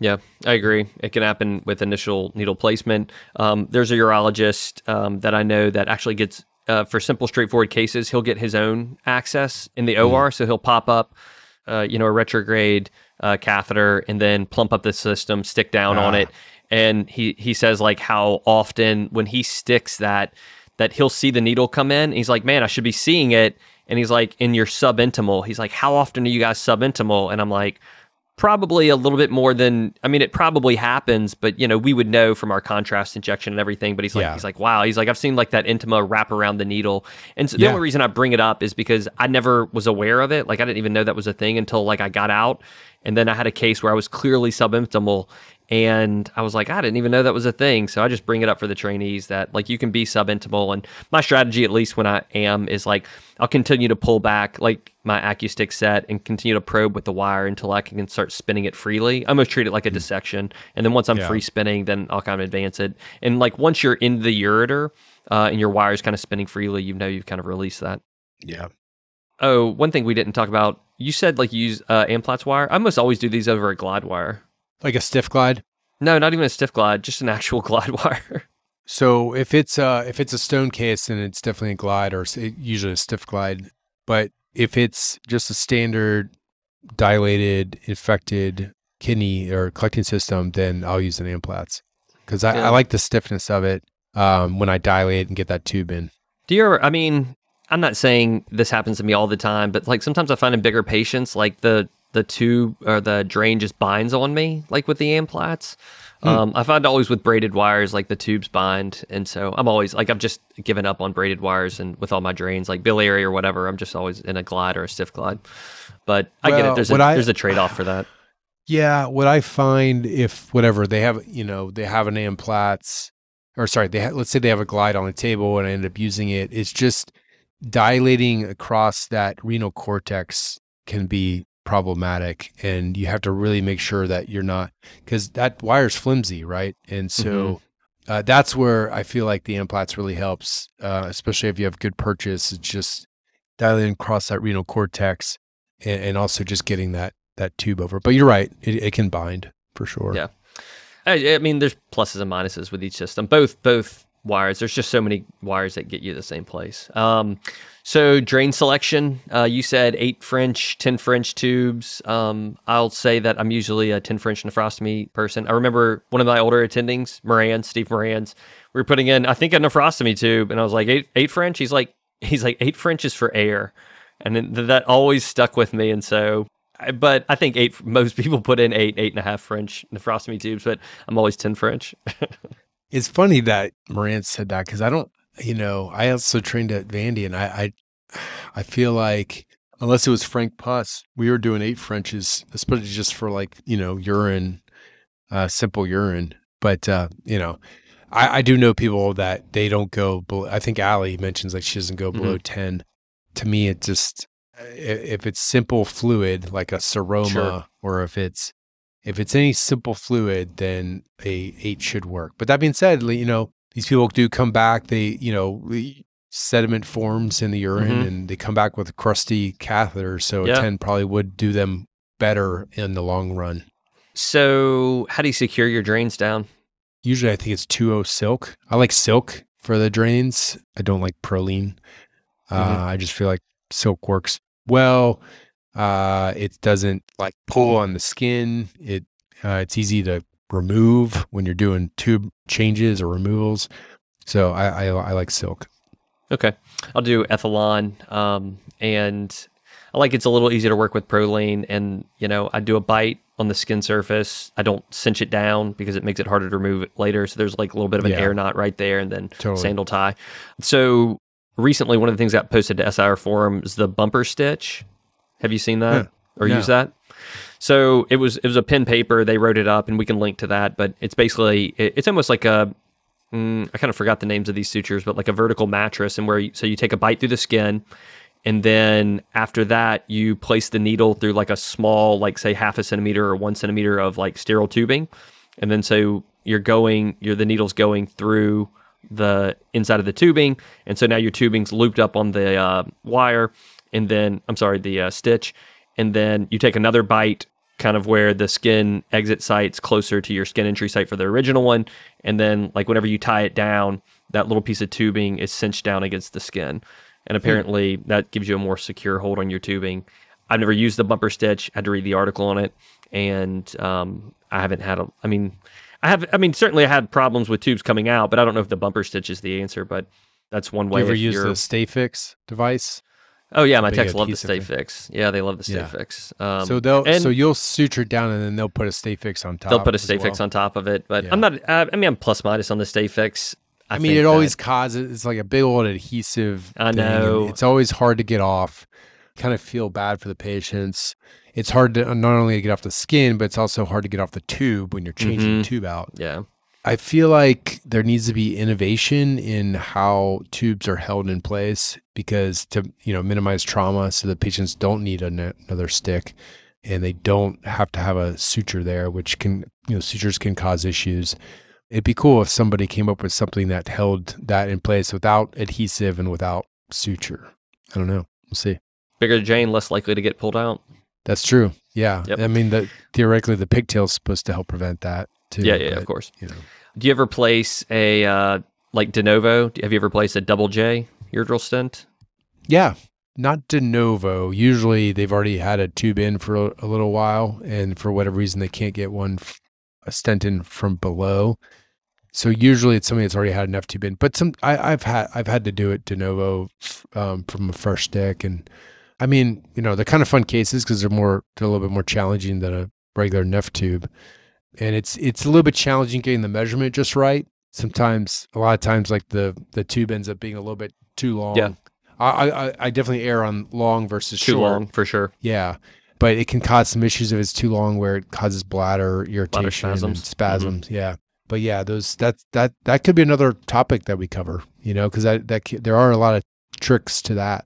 yeah, I agree. It can happen with initial needle placement. Um, there's a urologist um, that I know that actually gets, uh, for simple, straightforward cases, he'll get his own access in the mm. OR. So he'll pop up, uh, you know, a retrograde uh, catheter and then plump up the system, stick down on it. And he, he says, like, how often when he sticks that, that he'll see the needle come in. he's like, man, I should be seeing it. And he's like, in your subintimal. He's like, how often are you guys subintimal? And I'm like, probably a little bit more than I mean it probably happens, but you know, we would know from our contrast injection and everything. But he's like yeah. he's like, wow, he's like, I've seen like that intima wrap around the needle. And so the yeah. only reason I bring it up is because I never was aware of it. Like I didn't even know that was a thing until like I got out. And then I had a case where I was clearly subintimal and I was like, I didn't even know that was a thing. So I just bring it up for the trainees that like you can be subintimal. And my strategy, at least when I am, is like I'll continue to pull back like my AccuStick set and continue to probe with the wire until I can start spinning it freely. I almost treat it like a hmm. dissection. And then once I'm yeah. free spinning, then I'll kind of advance it. And like once you're in the ureter uh, and your wire is kind of spinning freely, you know you've kind of released that. Yeah. Oh, one thing we didn't talk about. You said like you use uh, Amplatz wire. I almost always do these over a glide wire. Like a stiff glide? No, not even a stiff glide, just an actual glide wire. So if it's uh if it's a stone case, then it's definitely a glide or usually a stiff glide. But if it's just a standard dilated infected kidney or collecting system, then I'll use an Amplatz because I, yeah. I, like the stiffness of it um, when I dilate and get that tube in. Do you ever? I mean, I'm not saying this happens to me all the time, but like sometimes I find in bigger patients, like the the tube or the drain just binds on me, like with the Amplatz. Hmm. Um, I find always with braided wires, like the tubes bind, and so I'm always like I've just given up on braided wires, and with all my drains, like biliary or whatever, I'm just always in a glide or a stiff glide. But I well, get it. There's a I, there's a trade off for that. Yeah, what I find if whatever they have, you know, they have an Amplatz, or sorry, they ha- let's say they have a glide on the table, and I end up using it. It's just dilating across that renal cortex can be problematic and you have to really make sure that you're not because that wire's flimsy right? And so mm-hmm. uh, that's where i feel like the Amplatz really helps uh, especially if you have good purchase it's just dialing across that renal cortex and, and, also just getting that that tube over. But you're right it, it can bind for sure. Yeah. I, I mean there's pluses and minuses with each system. Both both wires. There's just so many wires that get you the same place. Um, so drain selection, uh, you said eight French, ten French tubes. Um, I'll say that I'm usually a ten French nephrostomy person. I remember one of my older attendings, Moran, Steve Moran's. We were putting in, I think, a nephrostomy tube, and I was like, eight, eight French. He's like, he's like eight French is for air, and then that always stuck with me. And so but I think eight. Most people put in eight, eight and a half French nephrostomy tubes, but I'm always ten French. It's funny that Moran said that because I don't, you know, I also trained at Vandy and I, I, I feel like unless it was frank pus, we were doing eight Frenches, especially just for like, you know, urine, uh, simple urine. But, uh, you know, I, I do know people that they don't go below, I think Allie mentions like she doesn't go below mm-hmm. 10. to me, it just if it's simple fluid like a seroma, Sure. or if it's if it's any simple fluid, then a eight should work. But that being said, you know these people do come back. They you know sediment forms in the urine, Mhm. and they come back with a crusty catheter. So Yeah. a ten probably would do them better in the long run. So, how do you secure your drains down? Usually, I think it's 2O silk. I like silk for the drains. I don't like Prolene. Uh, Mhm. I just feel like silk works well. Uh, it doesn't like pull on the skin. It uh, it's easy to remove when you're doing tube changes or removals. So I I, I like silk. Okay. I'll do Ethilon. Um, and I like it's a little easier to work with Prolene. And, you know, I do a bite on the skin surface. I don't cinch it down because it makes it harder to remove it later. So there's like a little bit of an Yeah. air knot right there and then Totally. sandal tie. So recently, one of the things that posted to SIR forum is the bumper stitch. Have you seen that Yeah. or No. used that? So it was it was a pen paper. They wrote it up, and we can link to that. But it's basically it- it's almost like a mm, I kind of forgot the names of these sutures, but like a vertical mattress, and where you, so you take a bite through the skin, and then after that you place the needle through like a small, like say half a centimeter or one centimeter of like sterile tubing, and then so you're going, you're the needle's going through the inside of the tubing, and so now your tubing's looped up on the uh, wire, and then I'm sorry, the uh, stitch, and then you take another bite kind of where the skin exit site's closer to your skin entry site for the original one and then like whenever you tie it down that little piece of tubing is cinched down against the skin. And apparently that gives you a more secure hold on your tubing. I've never used the bumper stitch. I had to read the article on it. And um, i haven't had a i mean i have i mean certainly i had problems with tubes coming out but i don't know if the bumper stitch is the answer but that's one Do way you ever use the Stay Fix device? Oh yeah my techs love the stay fix yeah they love the stay Yeah. fix um, so they'll and- so you'll suture down and then they'll put a Stay Fix on top. They'll put a stay fix well. on top of it, but Yeah. I'm not. I mean, I'm plus minus on the stay fix. I, mean, think it always causes it's like a big old adhesive. I thing, know. it's always hard to get off. Kind of feel bad for the patients. It's hard to not only get off the skin, but it's also hard to get off the tube when you're changing the Mhm. tube out. yeah. I feel like there needs to be innovation in how tubes are held in place because to you know minimize trauma, so the patients don't need an- another stick, and they don't have to have a suture there, which can you know sutures can cause issues. It'd be cool if somebody came up with something that held that in place without adhesive and without suture. I don't know. We'll see. Bigger Jane, less likely to get pulled out. That's true. Yeah. Yep. I mean, the, theoretically, the pigtail's supposed to help prevent that too. yeah, yeah, of course. You know. Do you ever place a uh, like de novo? Have you ever placed a double J uretral stent? Yeah, not de novo. Usually they've already had a tube in for a, a little while, and for whatever reason they can't get one f- a stent in from below. So usually it's somebody that's already had enough tube in. But some I, I've had I've had to do it de novo f- um, from a fresh stick, and I mean you know they're kind of fun cases because they're more they're a little bit more challenging than a regular neph tube, and it's it's a little bit challenging getting the measurement just right. Sometimes a lot of times like the the tube ends up being a little bit too long. Yeah. I, I I definitely err on long versus Too short. long for sure. Yeah, but it can cause some issues if it's too long, where it causes bladder irritation and spasms. Mm-hmm. spasms. Yeah, but yeah, those that that that could be another topic that we cover. You know, because that that there are a lot of tricks to that.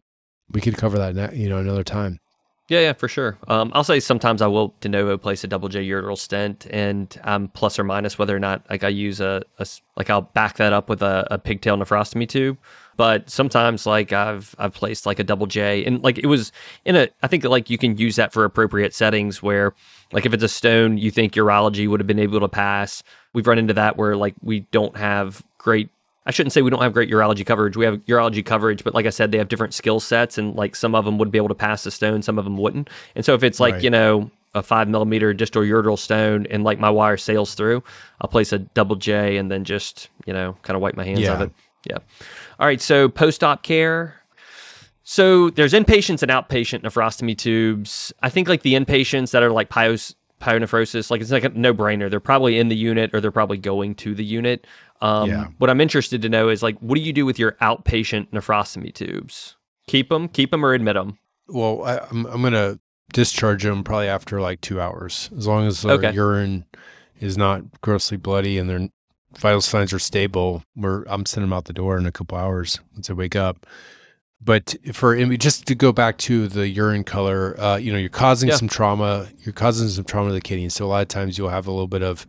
We could cover that, you know, another time. Yeah, yeah, for sure. Um, I'll say sometimes I will de novo place a double J uretral stent, and I'm plus or minus whether or not like I use a, a like I'll back that up with a, a pigtail nephrostomy tube. But sometimes like I've I've placed like a double J, and like it was in a I think like you can use that for appropriate settings where like if it's a stone you think urology would have been able to pass. We've run into that where like we don't have great I shouldn't say we don't have great urology coverage. We have urology coverage, but like I said, they have different skill sets, and like some of them would be able to pass the stone, some of them wouldn't. And so if it's like Right. you know a five millimeter distal uretral stone, and like my wire sails through, I'll place a double J and then just you know kind of wipe my hands of it. Yeah. All right. So post op care. So there's inpatients and outpatient nephrostomy tubes. I think like the inpatients that are like pios, pyonephrosis, like it's like a no brainer. They're probably in the unit or they're probably going to the unit. Um, Yeah. What I'm interested to know is like, what do you do with your outpatient nephrostomy tubes? Keep them, keep them, or admit them. Well, I, I'm I'm gonna discharge them probably after like two hours, as long as their Okay. urine is not grossly bloody and their vital signs are stable. We're I'm sending them out the door in a couple hours once I wake up. but for just to go back to the urine color, uh, you know, you're causing yeah. some trauma. You're causing some trauma to the kidney. So a lot of times you'll have a little bit of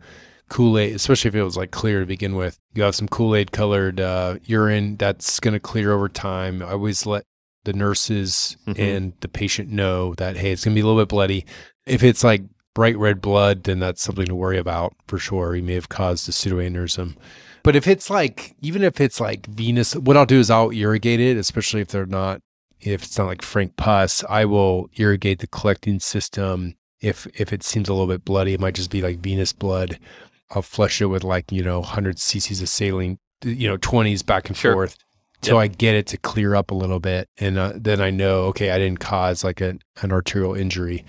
Kool Aid, especially if it was like clear to begin with. You have some Kool Aid colored uh, urine that's going to clear over time. I always let the nurses mm-hmm. and the patient know that hey, it's going to be a little bit bloody. If it's like bright red blood, then that's something to worry about for sure. You may have caused a pseudoaneurysm. But if it's like, even if it's like venous, what I'll do is I'll irrigate it, especially if they're not, if it's not like frank pus, I will irrigate the collecting system. If if it seems a little bit bloody, it might just be like venous blood. I'll flush it with like you know 100 cc's of saline, you know 20s back and sure. forth, till yep. I get it to clear up a little bit, and uh, then I know okay I didn't cause like a, an arterial injury.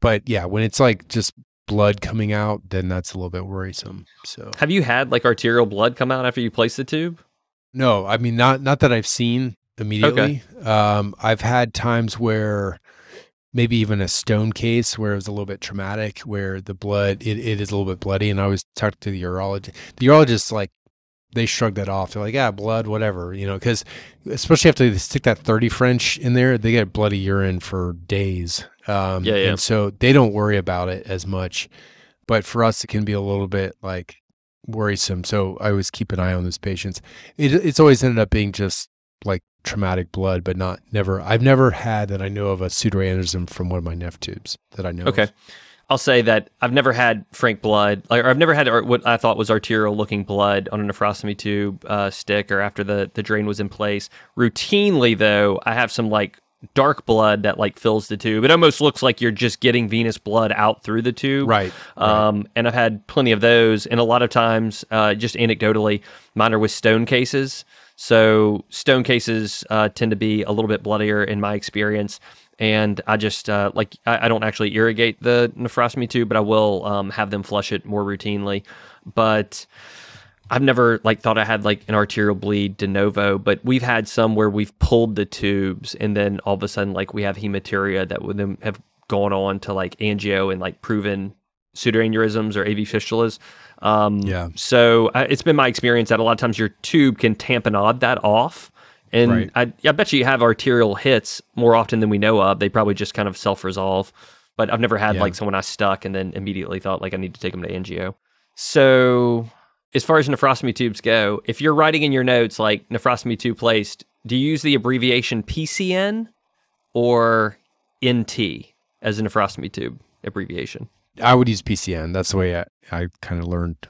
But yeah, when it's like just blood coming out, then that's a little bit worrisome. So, have you had like arterial blood come out after you place the tube? No, I mean not not that I've seen immediately. Okay. Um, I've had times where maybe even a stone case where it was a little bit traumatic, where the blood it, it is a little bit bloody, and I was talking to the urologist. The urologist like they shrug that off. They're like, yeah, blood, whatever, you know, because especially after they stick that 30 French in there, they get bloody urine for days. Um, yeah, yeah. And so they don't worry about it as much. But for us, it can be a little bit like worrisome. So I always keep an eye on those patients. It, it's always ended up being just like traumatic blood, but not never. I've never had that I know of a pseudoaneurysm from one of my neph tubes that I know. Okay. Of. I'll say that I've never had frank blood, or I've never had what I thought was arterial looking blood on a nephrostomy tube uh, stick or after the, the drain was in place. Routinely, though, I have some like dark blood that like fills the tube. It almost looks like you're just getting venous blood out through the tube. Right. Um, right. And I've had plenty of those. And a lot of times, uh, just anecdotally, mine are with stone cases. So stone cases uh, tend to be a little bit bloodier in my experience. And I just uh, like I, I, don't actually irrigate the nephrostomy tube, but I will um, have them flush it more routinely. But I've never like thought I had like an arterial bleed de novo, but we've had some where we've pulled the tubes and then all of a sudden like we have hematuria that would then have gone on to like angio and like proven pseudoaneurysms or AV fistulas. Um, yeah. So uh, it's been my experience that a lot of times your tube can tamponade that off. And right. I, I bet you have arterial hits more often than we know of. They probably just kind of self resolve. But I've never had yeah. like someone I stuck and then immediately thought like I need to take them to angio. So as far as nephrostomy tubes go, if you're writing in your notes like nephrostomy tube placed, do you use the abbreviation PCN or NT as a nephrostomy tube abbreviation? I would use PCN. That's the way I, I kind of learned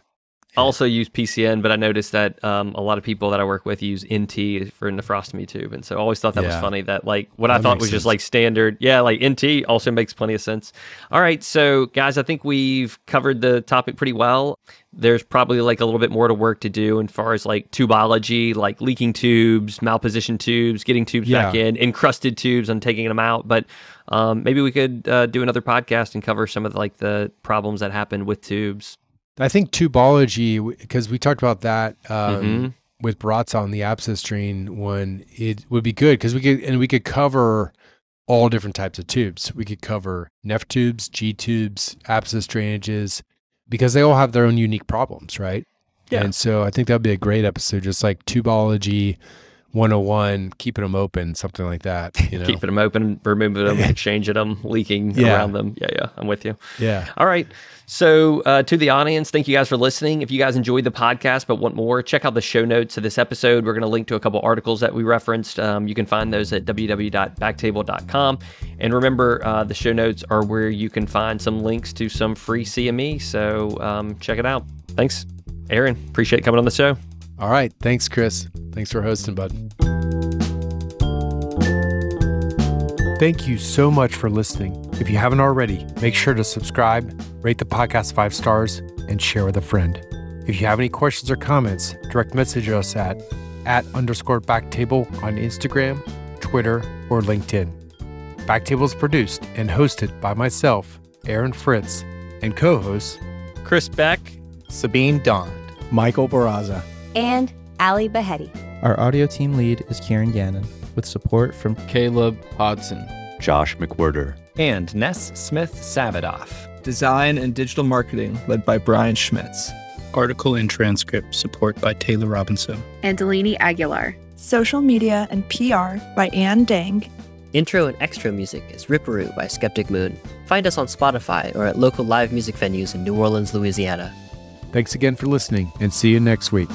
also use PCN, but I noticed that um, a lot of people that I work with use NT for nephrostomy tube, and so I always thought that yeah. was funny. That like what that I thought was sense. just like standard, yeah, like NT also makes plenty of sense. All right, so guys, I think we've covered the topic pretty well. There's probably like a little bit more to work to do as far as like tubology, like leaking tubes, malpositioned tubes, getting tubes yeah. back in, encrusted tubes, and taking them out. But um, maybe we could uh, do another podcast and cover some of the, like the problems that happen with tubes. I think tubology, because we talked about that um, mm-hmm. with Barraza on the abscess drain one, it would be good because we could, and we could cover all different types of tubes. We could cover neph tubes, G tubes, abscess drainages, because they all have their own unique problems, right? Yeah. And so I think that'd be a great episode, just like tubology, 101, keeping them open, something like that. You know? keeping them open, removing them, changing them, leaking yeah. around them. Yeah, yeah, I'm with you. Yeah. All right. So, uh, to the audience, thank you guys for listening. If you guys enjoyed the podcast but want more, check out the show notes of this episode. We're going to link to a couple articles that we referenced. Um, you can find those at www.backtable.com. And remember, uh, the show notes are where you can find some links to some free CME. So, um, check it out. Thanks, Aaron. Appreciate coming on the show. All right. Thanks, Chris. Thanks for hosting, bud. Thank you so much for listening. If you haven't already, make sure to subscribe, rate the podcast five stars, and share with a friend. If you have any questions or comments, direct message us at at underscore backtable on Instagram, Twitter, or LinkedIn. Backtable is produced and hosted by myself, Aaron Fritz, and co-hosts Chris Beck, Sabeen Dhand, Michael Barraza, and Ali Behetti. Our audio team lead is Kieran Gannon, with support from Caleb Hodson, Josh McWhirter, and Ness Smith Savadoff. Design and digital marketing led by Brian Schmitz. Article and transcript support by Taylor Robinson. And Delaney Aguilar. social media and PR by Ann Dang. Intro and extra music is Ripperoo by Skeptic Moon. Find us on Spotify or at local live music venues in New Orleans, Louisiana. Thanks again for listening and see you next week.